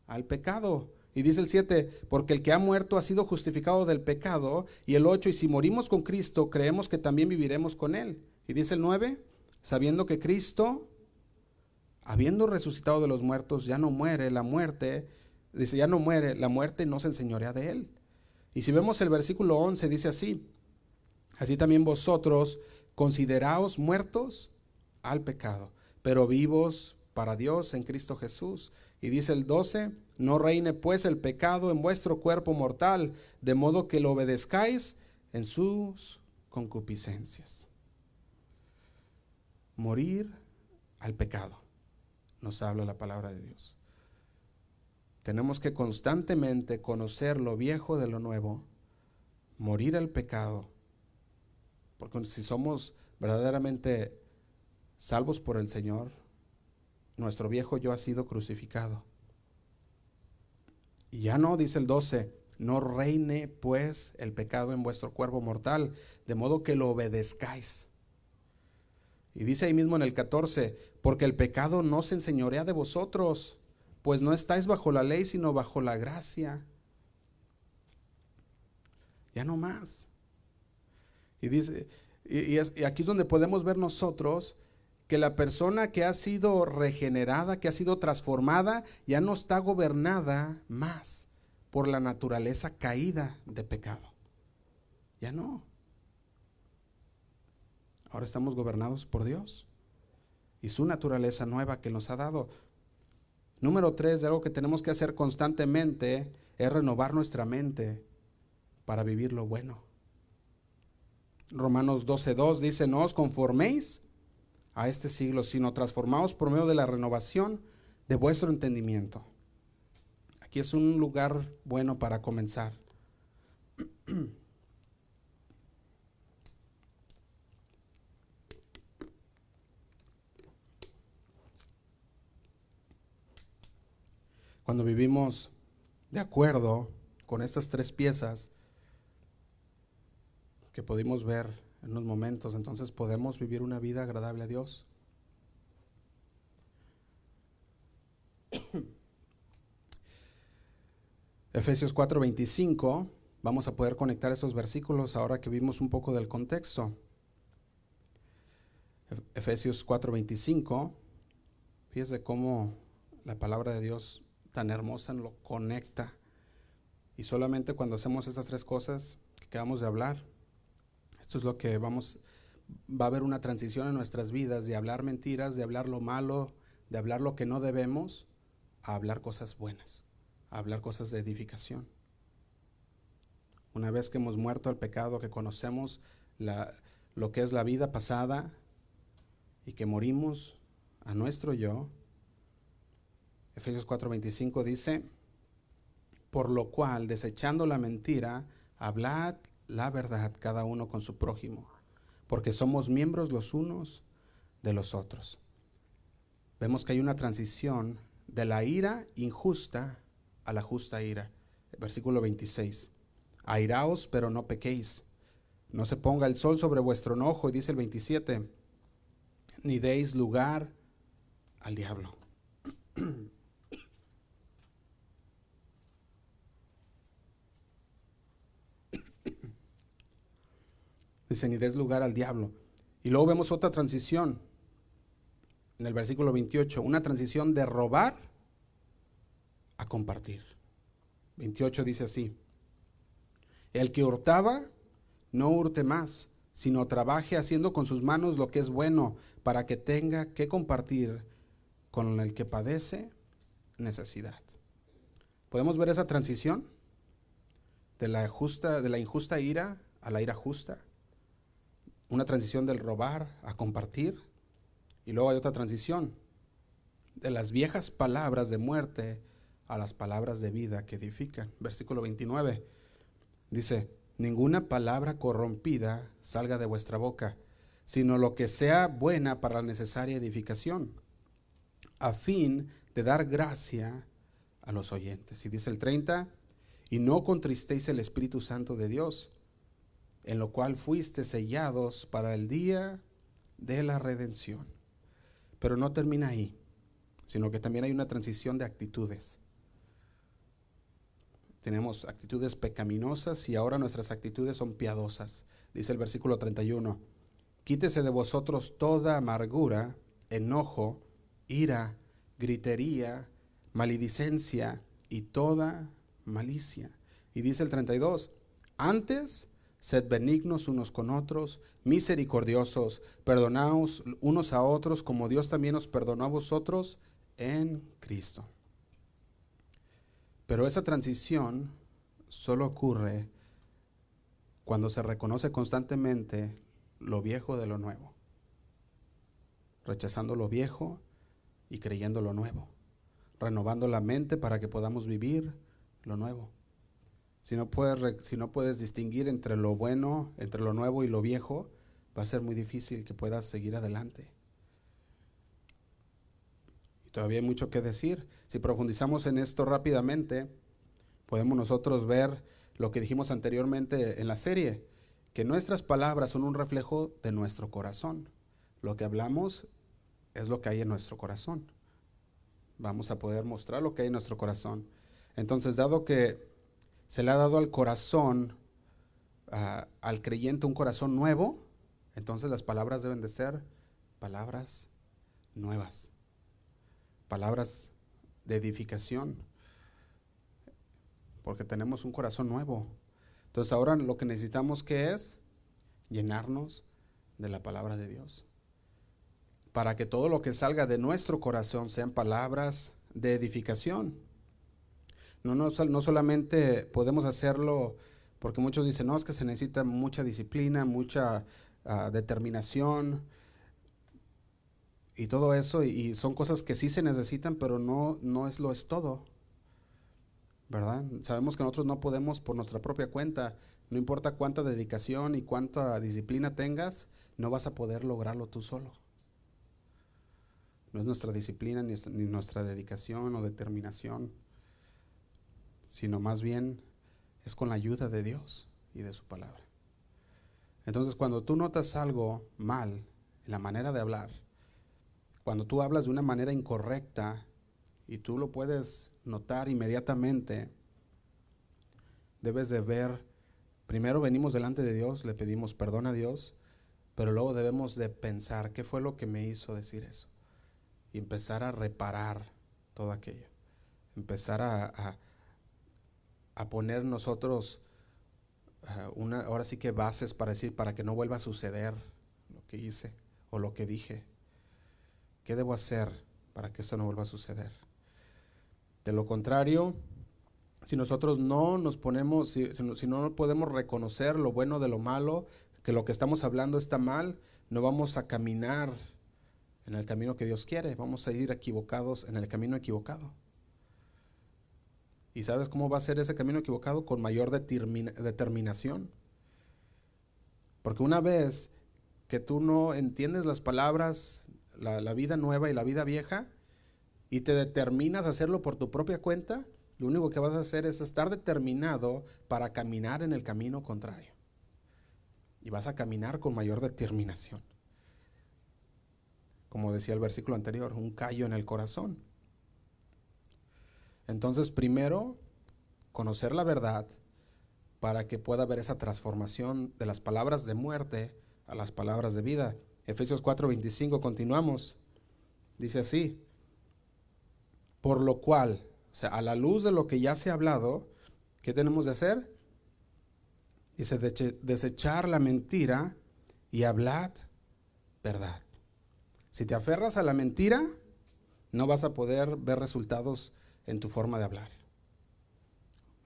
Speaker 1: al pecado. Y dice el 7, porque el que ha muerto ha sido justificado del pecado. Y el 8, y si morimos con Cristo, creemos que también viviremos con Él. Y dice el 9, sabiendo que Cristo, habiendo resucitado de los muertos, ya no muere, la muerte, dice, ya no muere, la muerte no se enseñorea de Él. Y si vemos el versículo 11, dice así, así también vosotros consideraos muertos al pecado, pero vivos para Dios en Cristo Jesús. Y dice el 12, no reine pues el pecado en vuestro cuerpo mortal, de modo que lo obedezcáis en sus concupiscencias. Morir al pecado, nos habla la palabra de Dios. Tenemos que constantemente conocer lo viejo de lo nuevo, morir al pecado, porque si somos verdaderamente salvos por el Señor, nuestro viejo yo ha sido crucificado. Y ya no, dice el 12, no reine pues el pecado en vuestro cuerpo mortal, de modo que lo obedezcáis. Y dice ahí mismo en el 14, porque el pecado no se enseñorea de vosotros, pues no estáis bajo la ley, sino bajo la gracia. Ya no más. Y dice, y, y aquí es donde podemos ver nosotros que la persona que ha sido regenerada, que ha sido transformada, ya no está gobernada más por la naturaleza caída de pecado. Ya no. Ahora estamos gobernados por Dios y su naturaleza nueva que nos ha dado. Número tres, de algo que tenemos que hacer constantemente es renovar nuestra mente para vivir lo bueno. Romanos 12.2 dice, no os conforméis a este siglo, sino transformados por medio de la renovación de vuestro entendimiento. Aquí es un lugar bueno para comenzar. Cuando vivimos de acuerdo con estas tres piezas que pudimos ver en unos momentos, entonces podemos vivir una vida agradable a Dios. Efesios 4:25, vamos a poder conectar esos versículos ahora que vimos un poco del contexto. Efesios 4:25, fíjese cómo la palabra de Dios tan hermosa lo conecta. Y solamente cuando hacemos estas tres cosas que acabamos de hablar, esto es lo que vamos, va a haber una transición en nuestras vidas de hablar mentiras, de hablar lo malo, de hablar lo que no debemos, a hablar cosas buenas, a hablar cosas de edificación. Una vez que hemos muerto al pecado, que conocemos lo que es la vida pasada y que morimos a nuestro yo, Efesios 4:25 dice, por lo cual, desechando la mentira, hablad la verdad cada uno con su prójimo, porque somos miembros los unos de los otros. Vemos que hay una transición de la ira injusta a la justa ira. Versículo 26. Airaos, pero no pequéis. No se ponga el sol sobre vuestro enojo, dice el 27. Ni deis lugar al diablo. Dice, ni des lugar al diablo. Y luego vemos otra transición en el versículo 28, una transición de robar a compartir. 28 dice así, el que hurtaba, no hurte más, sino trabaje haciendo con sus manos lo que es bueno, para que tenga que compartir con el que padece necesidad. ¿Podemos ver esa transición de la, justa, de la injusta ira a la ira justa? Una transición del robar a compartir. Y luego hay otra transición de las viejas palabras de muerte a las palabras de vida que edifican. Versículo 29 dice, ninguna palabra corrompida salga de vuestra boca, sino lo que sea buena para la necesaria edificación, a fin de dar gracia a los oyentes. Y dice el 30, y no contristéis el Espíritu Santo de Dios, en lo cual fuiste sellados para el día de la redención. Pero no termina ahí, sino que también hay una transición de actitudes. tenemos actitudes pecaminosas y ahora nuestras actitudes son piadosas. Dice el versículo 31, quítese de vosotros toda amargura, enojo, ira, gritería, maledicencia y toda malicia. Y dice el 32, antes sed benignos unos con otros, misericordiosos, perdonaos unos a otros como Dios también os perdonó a vosotros en Cristo. Pero esa transición solo ocurre cuando se reconoce constantemente lo viejo de lo nuevo, rechazando lo viejo y creyendo lo nuevo, renovando la mente para que podamos vivir lo nuevo. Si no puedes, si no puedes distinguir entre lo bueno, entre lo nuevo y lo viejo, va a ser muy difícil que puedas seguir adelante. Todavía hay mucho que decir. Si profundizamos en esto rápidamente, podemos nosotros ver lo que dijimos anteriormente en la serie, que nuestras palabras son un reflejo de nuestro corazón. Lo que hablamos es lo que hay en nuestro corazón. Vamos a poder mostrar lo que hay en nuestro corazón. Entonces, dado que se le ha dado al corazón, ah, al creyente un corazón nuevo, entonces las palabras deben de ser palabras nuevas palabras de edificación, porque tenemos un corazón nuevo. Entonces ahora lo que necesitamos que es llenarnos de la palabra de Dios, para que todo lo que salga de nuestro corazón sean palabras de edificación. No, no, no solamente podemos hacerlo porque muchos dicen, no, es que se necesita mucha disciplina, mucha ah, determinación, y todo eso, y, son cosas que sí se necesitan, pero no, no es lo es todo. ¿Verdad? Sabemos que nosotros no podemos por nuestra propia cuenta, no importa cuánta dedicación y cuánta disciplina tengas, no vas a poder lograrlo tú solo. No es nuestra disciplina ni, ni nuestra dedicación o determinación, sino más bien es con la ayuda de Dios y de su palabra. Entonces, cuando tú notas algo mal en la manera de hablar, cuando tú hablas de una manera incorrecta y tú lo puedes notar inmediatamente, debes de ver, primero venimos delante de Dios, le pedimos perdón a Dios, pero luego debemos de pensar qué fue lo que me hizo decir eso y empezar a reparar todo aquello, empezar a, a, poner nosotros eh, una, ahora sí que bases para decir, para que no vuelva a suceder lo que hice o lo que dije. ¿Qué debo hacer para que esto no vuelva a suceder? De lo contrario, si nosotros no nos ponemos, si, no podemos reconocer lo bueno de lo malo, que lo que estamos hablando está mal, no vamos a caminar en el camino que Dios quiere, vamos a ir equivocados en el camino equivocado. ¿Y sabes cómo va a ser ese camino equivocado? Con mayor determinación. Porque una vez que tú no entiendes las palabras la, vida nueva y la vida vieja y te determinas a hacerlo por tu propia cuenta, lo único que vas a hacer es estar determinado para caminar en el camino contrario. Y vas a caminar con mayor determinación. Como decía el versículo anterior, un callo en el corazón. Entonces, primero, conocer la verdad para que pueda haber esa transformación de las palabras de muerte a las palabras de vida. Efesios 4:25, continuamos. Dice así, por lo cual, o sea, a la luz de lo que ya se ha hablado, ¿qué tenemos de hacer? Dice, desechar la mentira y hablad verdad. Si te aferras a la mentira, no vas a poder ver resultados en tu forma de hablar,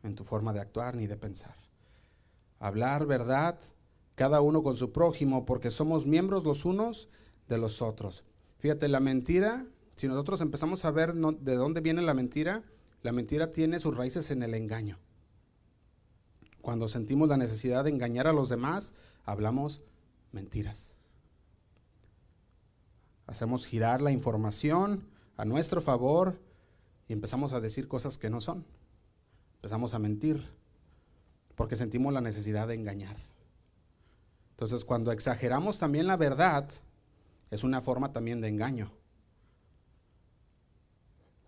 Speaker 1: en tu forma de actuar ni de pensar. Hablar verdad cada uno con su prójimo, porque somos miembros los unos de los otros. Fíjate, la mentira, si nosotros empezamos a ver de dónde viene la mentira, la mentira tiene sus raíces en el engaño. Cuando sentimos la necesidad de engañar a los demás, hablamos mentiras. Hacemos girar la información a nuestro favor y empezamos a decir cosas que no son. Empezamos a mentir porque sentimos la necesidad de engañar. Entonces, cuando exageramos también la verdad, es una forma también de engaño.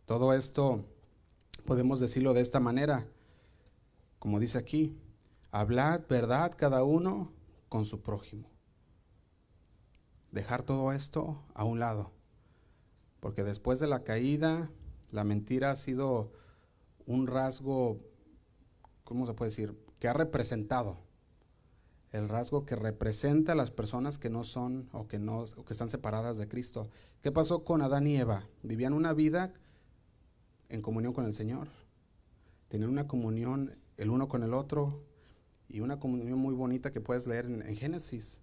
Speaker 1: Todo esto podemos decirlo de esta manera. como dice aquí, hablad verdad cada uno con su prójimo. Dejar todo esto a un lado, porque después de la caída, la mentira ha sido un rasgo, ¿cómo se puede decir?, que ha representado el rasgo que representa a las personas que no son o que no o que están separadas de Cristo. ¿Qué pasó con Adán y Eva? Vivían una vida en comunión con el Señor. Tenían una comunión el uno con el otro y una comunión muy bonita que puedes leer en, en Génesis.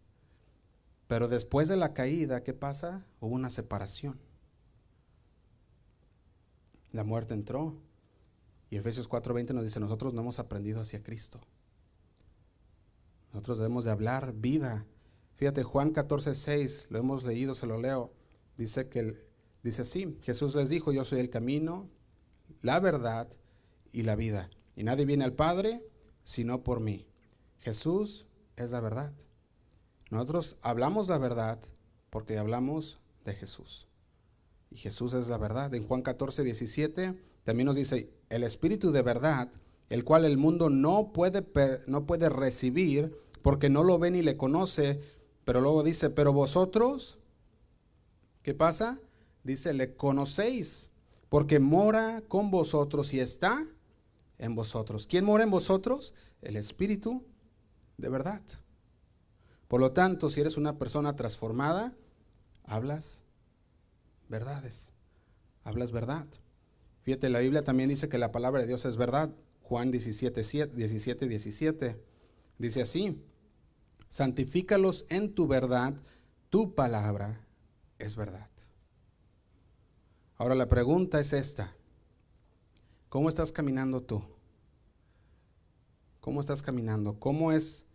Speaker 1: Pero después de la caída, ¿qué pasa? Hubo una separación. La muerte entró. Y Efesios 4:20 nos dice, nosotros no hemos aprendido hacia Cristo. Nosotros debemos de hablar vida. Fíjate, Juan 14, 6, lo hemos leído, se lo leo. Dice que dice así, Jesús les dijo, yo soy el camino, la verdad y la vida. Y nadie viene al Padre sino por mí. Jesús es la verdad. Nosotros hablamos la verdad porque hablamos de Jesús. Y Jesús es la verdad. En Juan 14, 17 también nos dice, el Espíritu de verdad el cual el mundo no puede, no puede recibir porque no lo ve ni le conoce, pero luego dice, pero vosotros, ¿qué pasa? Dice, le conocéis, porque mora con vosotros y está en vosotros. ¿Quién mora en vosotros? El Espíritu de verdad. Por lo tanto, si eres una persona transformada, hablas verdades, hablas verdad. Fíjate, la Biblia también dice que la palabra de Dios es verdad. Juan 17, 17, 17. Dice así, santifícalos en tu verdad, tu palabra es verdad. Ahora la pregunta es esta, ¿cómo estás caminando tú? ¿Cómo estás caminando? ¿Cómo es,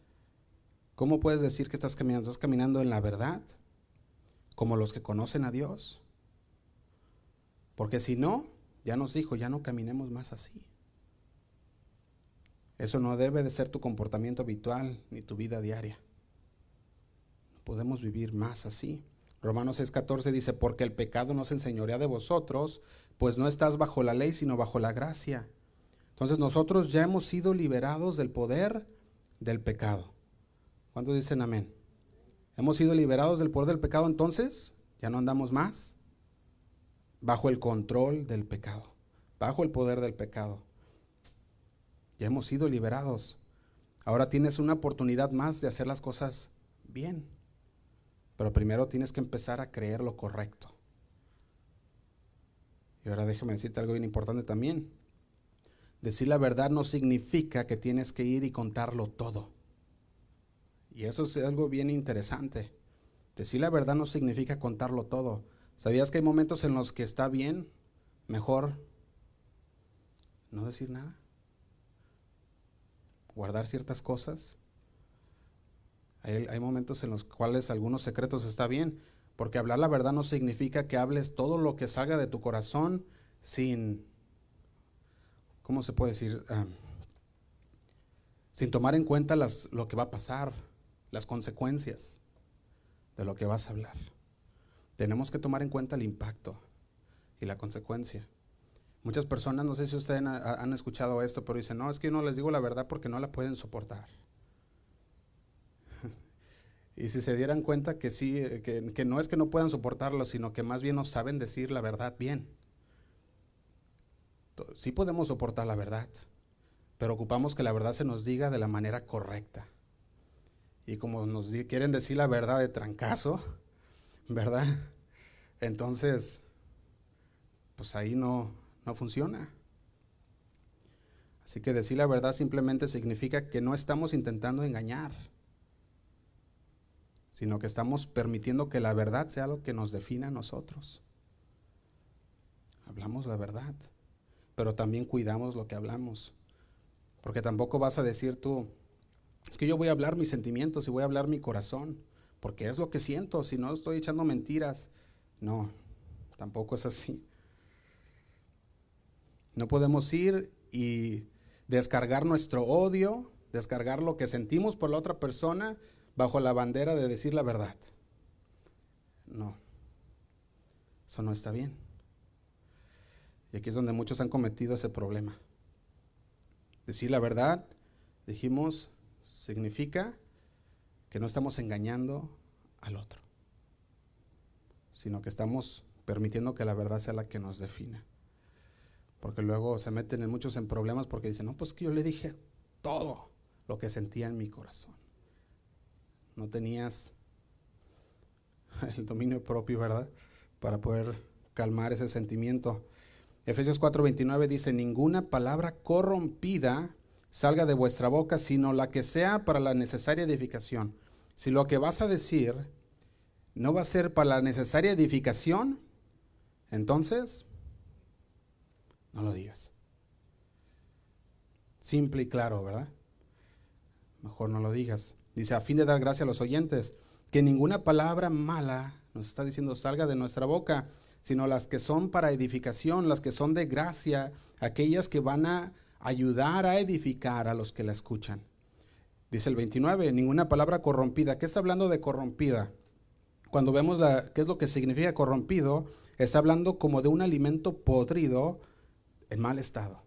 Speaker 1: cómo puedes decir que estás caminando? ¿Estás caminando en la verdad? Como los que conocen a Dios. Porque si no, ya nos dijo, ya no caminemos más así. Eso no debe de ser tu comportamiento habitual ni tu vida diaria. No podemos vivir más así. Romanos 6:14 dice, porque el pecado no se enseñorea de vosotros, pues no estás bajo la ley, sino bajo la gracia. Entonces nosotros ya hemos sido liberados del poder del pecado. ¿Cuántos dicen amén? Hemos sido liberados del poder del pecado, entonces ya no andamos más bajo el control del pecado, bajo el poder del pecado. Ya hemos sido liberados. Ahora tienes una oportunidad más de hacer las cosas bien. Pero primero tienes que empezar a creer lo correcto. Y ahora déjame decirte algo bien importante también. Decir la verdad no significa que tienes que ir y contarlo todo. Y eso es algo bien interesante. Decir la verdad no significa contarlo todo. ¿Sabías que hay momentos en los que está bien, mejor no decir nada? guardar ciertas cosas. Hay, momentos en los cuales algunos secretos está bien, porque hablar la verdad no significa que hables todo lo que salga de tu corazón sin, ¿cómo se puede decir? Ah, sin tomar en cuenta lo que va a pasar, las consecuencias de lo que vas a hablar. Tenemos que tomar en cuenta el impacto y la consecuencia. Muchas personas, no sé si ustedes han, escuchado esto, pero dicen, no, es que yo no les digo la verdad porque no la pueden soportar. y si se dieran cuenta que sí, que, que, no es que no puedan soportarlo, sino que más bien no saben decir la verdad bien. Sí podemos soportar la verdad, pero ocupamos que la verdad se nos diga de la manera correcta. Y como nos quieren decir la verdad de trancazo, ¿verdad? Entonces, pues ahí no, no funciona. Así que decir la verdad simplemente significa que no estamos intentando engañar, sino que estamos permitiendo que la verdad sea lo que nos defina a nosotros. Hablamos la verdad, pero también cuidamos lo que hablamos. Porque tampoco vas a decir tú, es que yo voy a hablar mis sentimientos y voy a hablar mi corazón, porque es lo que siento, si no estoy echando mentiras. No, tampoco es así. No podemos ir y descargar nuestro odio, descargar lo que sentimos por la otra persona bajo la bandera de decir la verdad. No, eso no está bien. Y aquí es donde muchos han cometido ese problema. Decir la verdad dijimos, significa que no estamos engañando al otro, sino que estamos permitiendo que la verdad sea la que nos defina. Porque luego se meten en muchos en problemas porque dicen, no, pues que yo le dije todo lo que sentía en mi corazón. No tenías el dominio propio, ¿verdad? Para poder calmar ese sentimiento. Efesios 4:29 dice, ninguna palabra corrompida salga de vuestra boca, sino la que sea para la necesaria edificación. Si lo que vas a decir no va a ser para la necesaria edificación, entonces no lo digas. Simple y claro, ¿verdad? Mejor no lo digas. Dice, a fin de dar gracia a los oyentes, que ninguna palabra mala, nos está diciendo, salga de nuestra boca, sino las que son para edificación, las que son de gracia, aquellas que van a ayudar a edificar a los que la escuchan. Dice el 29, ninguna palabra corrompida. ¿Qué está hablando de corrompida? Cuando vemos qué es lo que significa corrompido, está hablando como de un alimento podrido en mal estado.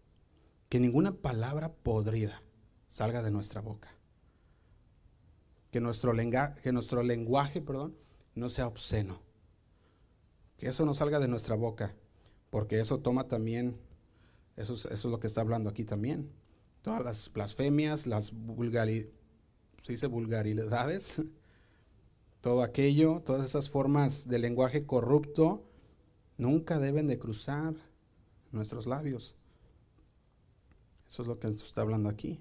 Speaker 1: Que ninguna palabra podrida salga de nuestra boca. Que nuestro, que nuestro lenguaje perdón, no sea obsceno. Que eso no salga de nuestra boca, porque eso toma también eso es, lo que está hablando aquí también. Todas las blasfemias, las vulgaridades, se dice vulgaridades, todo aquello, todas esas formas de lenguaje corrupto, nunca deben de cruzar nuestros labios. Eso es lo que nos está hablando aquí.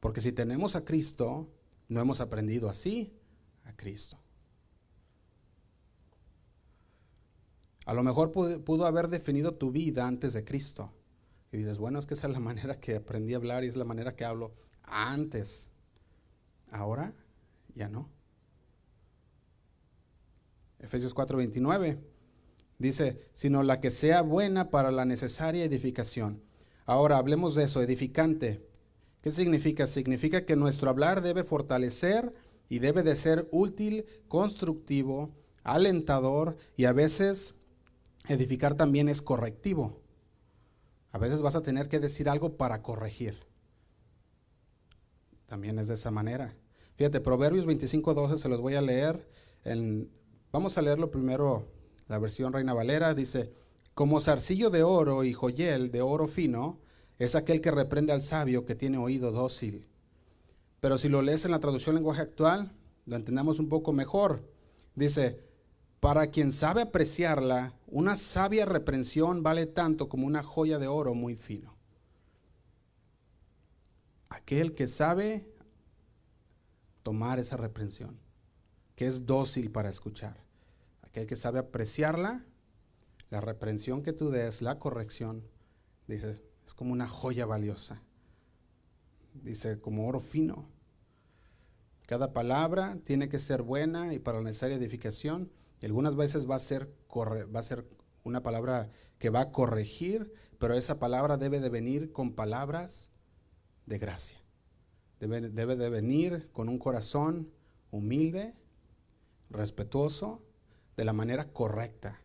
Speaker 1: Porque si tenemos a Cristo, no hemos aprendido así a Cristo. A lo mejor pudo, haber definido tu vida antes de Cristo. Y dices, bueno, es que esa es la manera que aprendí a hablar y es la manera que hablo antes. Ahora ya no. Efesios 4:29 dice, sino la que sea buena para la necesaria edificación. Ahora hablemos de eso, edificante. ¿Qué significa? Significa que nuestro hablar debe fortalecer y debe de ser útil, constructivo, alentador y a veces edificar también es correctivo. A veces vas a tener que decir algo para corregir. También es de esa manera. Fíjate, Proverbios 25:12 se los voy a leer. vamos a leerlo primero, la versión Reina Valera. Dice, como zarcillo de oro y joyel de oro fino, es aquel que reprende al sabio que tiene oído dócil. Pero si lo lees en la traducción lenguaje actual, lo entendamos un poco mejor. Dice, para quien sabe apreciarla, una sabia reprensión vale tanto como una joya de oro muy fino. Aquel que sabe tomar esa reprensión, que es dócil para escuchar. Aquel que sabe apreciarla, la reprensión que tú des, la corrección, dice, es como una joya valiosa. Dice, como oro fino. Cada palabra tiene que ser buena y para la necesaria edificación algunas veces va a ser, va a ser una palabra que va a corregir, pero esa palabra debe de venir con palabras de gracia. Debe, debe de venir con un corazón humilde, respetuoso, de la manera correcta.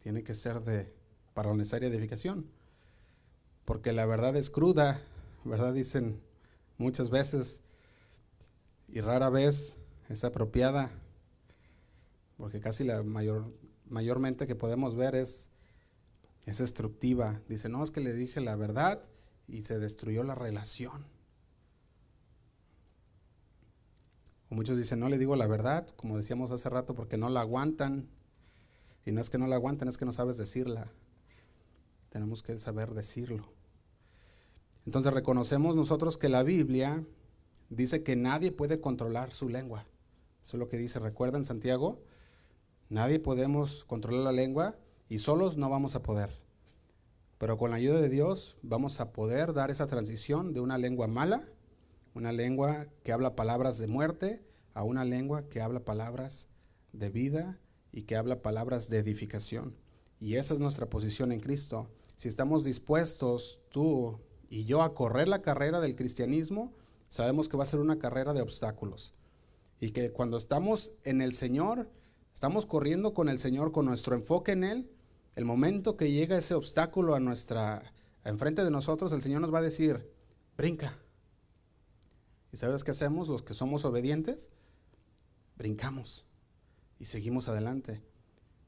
Speaker 1: Tiene que ser de, para la necesaria edificación. Porque la verdad es cruda, ¿verdad? Dicen muchas veces y rara vez es apropiada, porque casi la mayor, mayormente que podemos ver es, es destructiva. Dice, no, es que le dije la verdad y se destruyó la relación. O muchos dicen, no le digo la verdad, como decíamos hace rato, porque no la aguantan. Y no es que no la aguantan, es que no sabes decirla. Tenemos que saber decirlo. Entonces reconocemos nosotros que la Biblia dice que nadie puede controlar su lengua. Eso es lo que dice, ¿recuerdan Santiago? Nadie podemos controlar la lengua y solos no vamos a poder. Pero con la ayuda de Dios vamos a poder dar esa transición de una lengua mala, una lengua que habla palabras de muerte, a una lengua que habla palabras de vida y que habla palabras de edificación. Y esa es nuestra posición en Cristo. Si estamos dispuestos, tú y yo, a correr la carrera del cristianismo, sabemos que va a ser una carrera de obstáculos. Y que cuando estamos en el Señor, estamos corriendo con el Señor, con nuestro enfoque en Él, el momento que llega ese obstáculo a nuestra, enfrente de nosotros, el Señor nos va a decir, brinca. ¿Y sabes qué hacemos los que somos obedientes? Brincamos y seguimos adelante.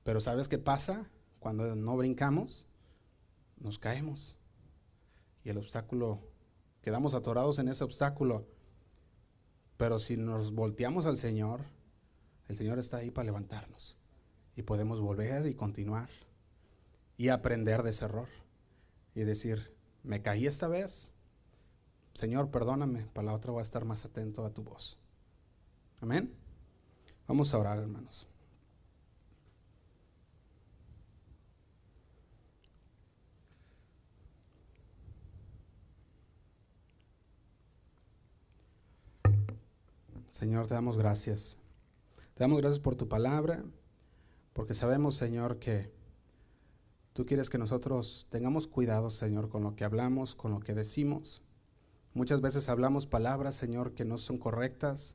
Speaker 1: Pero ¿sabes qué pasa cuando no brincamos? Nos caemos. Y el obstáculo, quedamos atorados en ese obstáculo. Pero si nos volteamos al Señor, el Señor está ahí para levantarnos. Y podemos volver y continuar. Y aprender de ese error. Y decir, me caí esta vez. Señor, perdóname. Para la otra voy a estar más atento a tu voz. Amén. Vamos a orar, hermanos. Señor, te damos gracias. Te damos gracias por tu palabra, porque sabemos, Señor, que tú quieres que nosotros tengamos cuidado, Señor, con lo que hablamos, con lo que decimos. Muchas veces hablamos palabras, Señor, que no son correctas.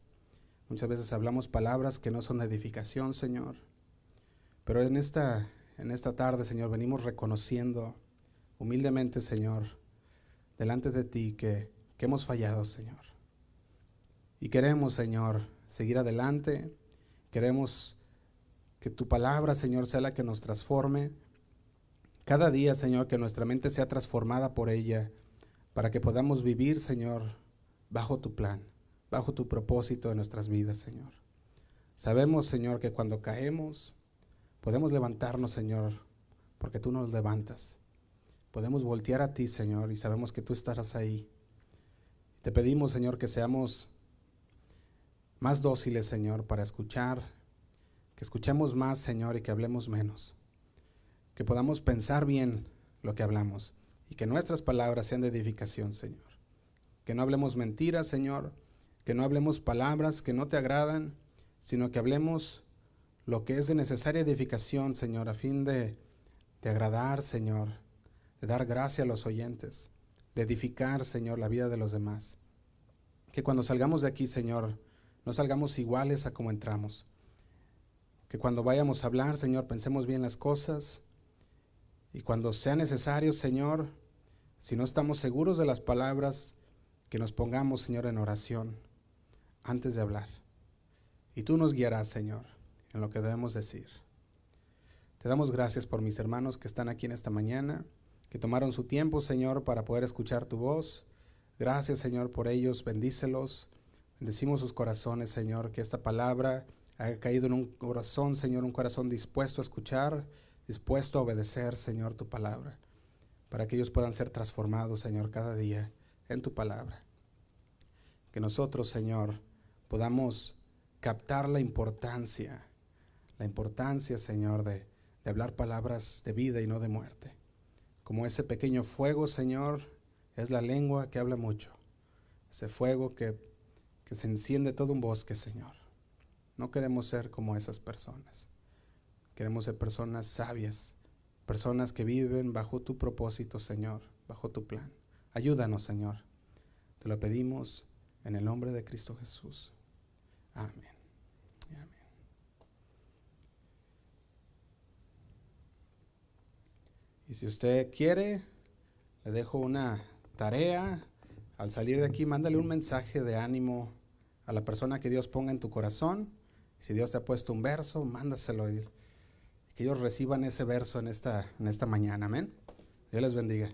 Speaker 1: Muchas veces hablamos palabras que no son edificación, Señor. Pero en esta, en esta tarde, Señor, venimos reconociendo humildemente, Señor, delante de ti que, que hemos fallado, Señor. Y queremos, Señor, seguir adelante. Queremos que tu palabra, Señor, sea la que nos transforme. Cada día, Señor, que nuestra mente sea transformada por ella, para que podamos vivir, Señor, bajo tu plan, bajo tu propósito en nuestras vidas, Señor. Sabemos, Señor, que cuando caemos, podemos levantarnos, Señor, porque tú nos levantas. Podemos voltear a ti, Señor, y sabemos que tú estarás ahí. Te pedimos, Señor, que seamos más dóciles, Señor, para escuchar, que escuchemos más, Señor, y que hablemos menos. Que podamos pensar bien lo que hablamos y que nuestras palabras sean de edificación, Señor. Que no hablemos mentiras, Señor, que no hablemos palabras que no te agradan, sino que hablemos lo que es de necesaria edificación, Señor, a fin de, de agradar, Señor, de dar gracia a los oyentes, de edificar, Señor, la vida de los demás. Que cuando salgamos de aquí, Señor, no salgamos iguales a como entramos. Que cuando vayamos a hablar, Señor, pensemos bien las cosas. Y cuando sea necesario, Señor, si no estamos seguros de las palabras, que nos pongamos, Señor, en oración antes de hablar. Y tú nos guiarás, Señor, en lo que debemos decir. Te damos gracias por mis hermanos que están aquí en esta mañana, que tomaron su tiempo, Señor, para poder escuchar tu voz. Gracias, Señor, por ellos. Bendícelos. Bendecimos sus corazones, Señor, que esta palabra haya caído en un corazón, Señor, un corazón dispuesto a escuchar, dispuesto a obedecer, Señor, tu palabra, para que ellos puedan ser transformados, Señor, cada día en tu palabra. Que nosotros, Señor, podamos captar la importancia, la importancia, Señor, de hablar palabras de vida y no de muerte. Como ese pequeño fuego, Señor, es la lengua que habla mucho. Ese fuego que que se enciende todo un bosque, Señor. No queremos ser como esas personas. Queremos ser personas sabias, personas que viven bajo tu propósito, Señor, bajo tu plan. Ayúdanos, Señor. Te lo pedimos en el nombre de Cristo Jesús. Amén. Amén. Y si usted quiere, le dejo una tarea al salir de aquí, mándale un mensaje de ánimo a la persona que Dios ponga en tu corazón. Si Dios te ha puesto un verso, mándaselo. Y que ellos reciban ese verso en esta, en esta mañana. Amén. Dios les bendiga.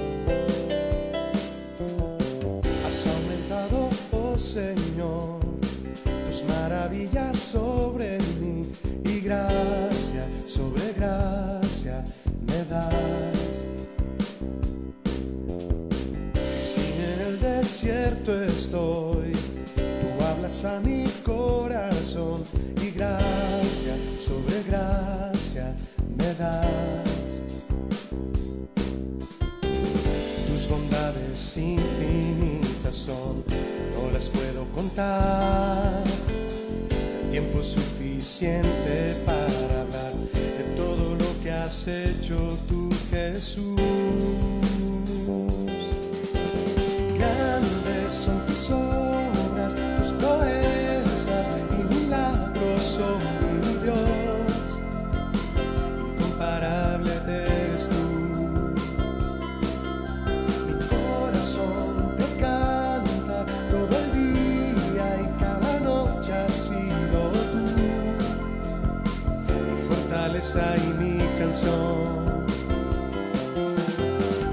Speaker 1: tus maravillas sobre mí y gracia sobre gracia me das.
Speaker 2: desierto estoy, tú hablas a mi corazón y gracia sobre gracia me das. Tus bondades infinitas son, no las puedo contar. Suficiente para hablar de todo lo que has hecho tú, Jesús.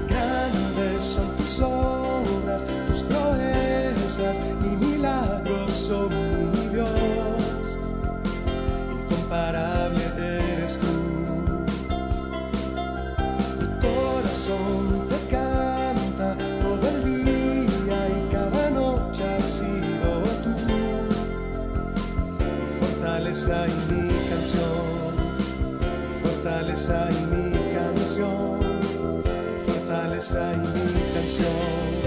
Speaker 2: Grandes son tus obras, tus proezas y milagros son mi Dios. Incomparable eres tú. Mi corazón te canta todo el día y cada noche has sido tú. Mi fortaleza y mi canción. Fortaleza y mi canción. Mi fortaleza y mi canción.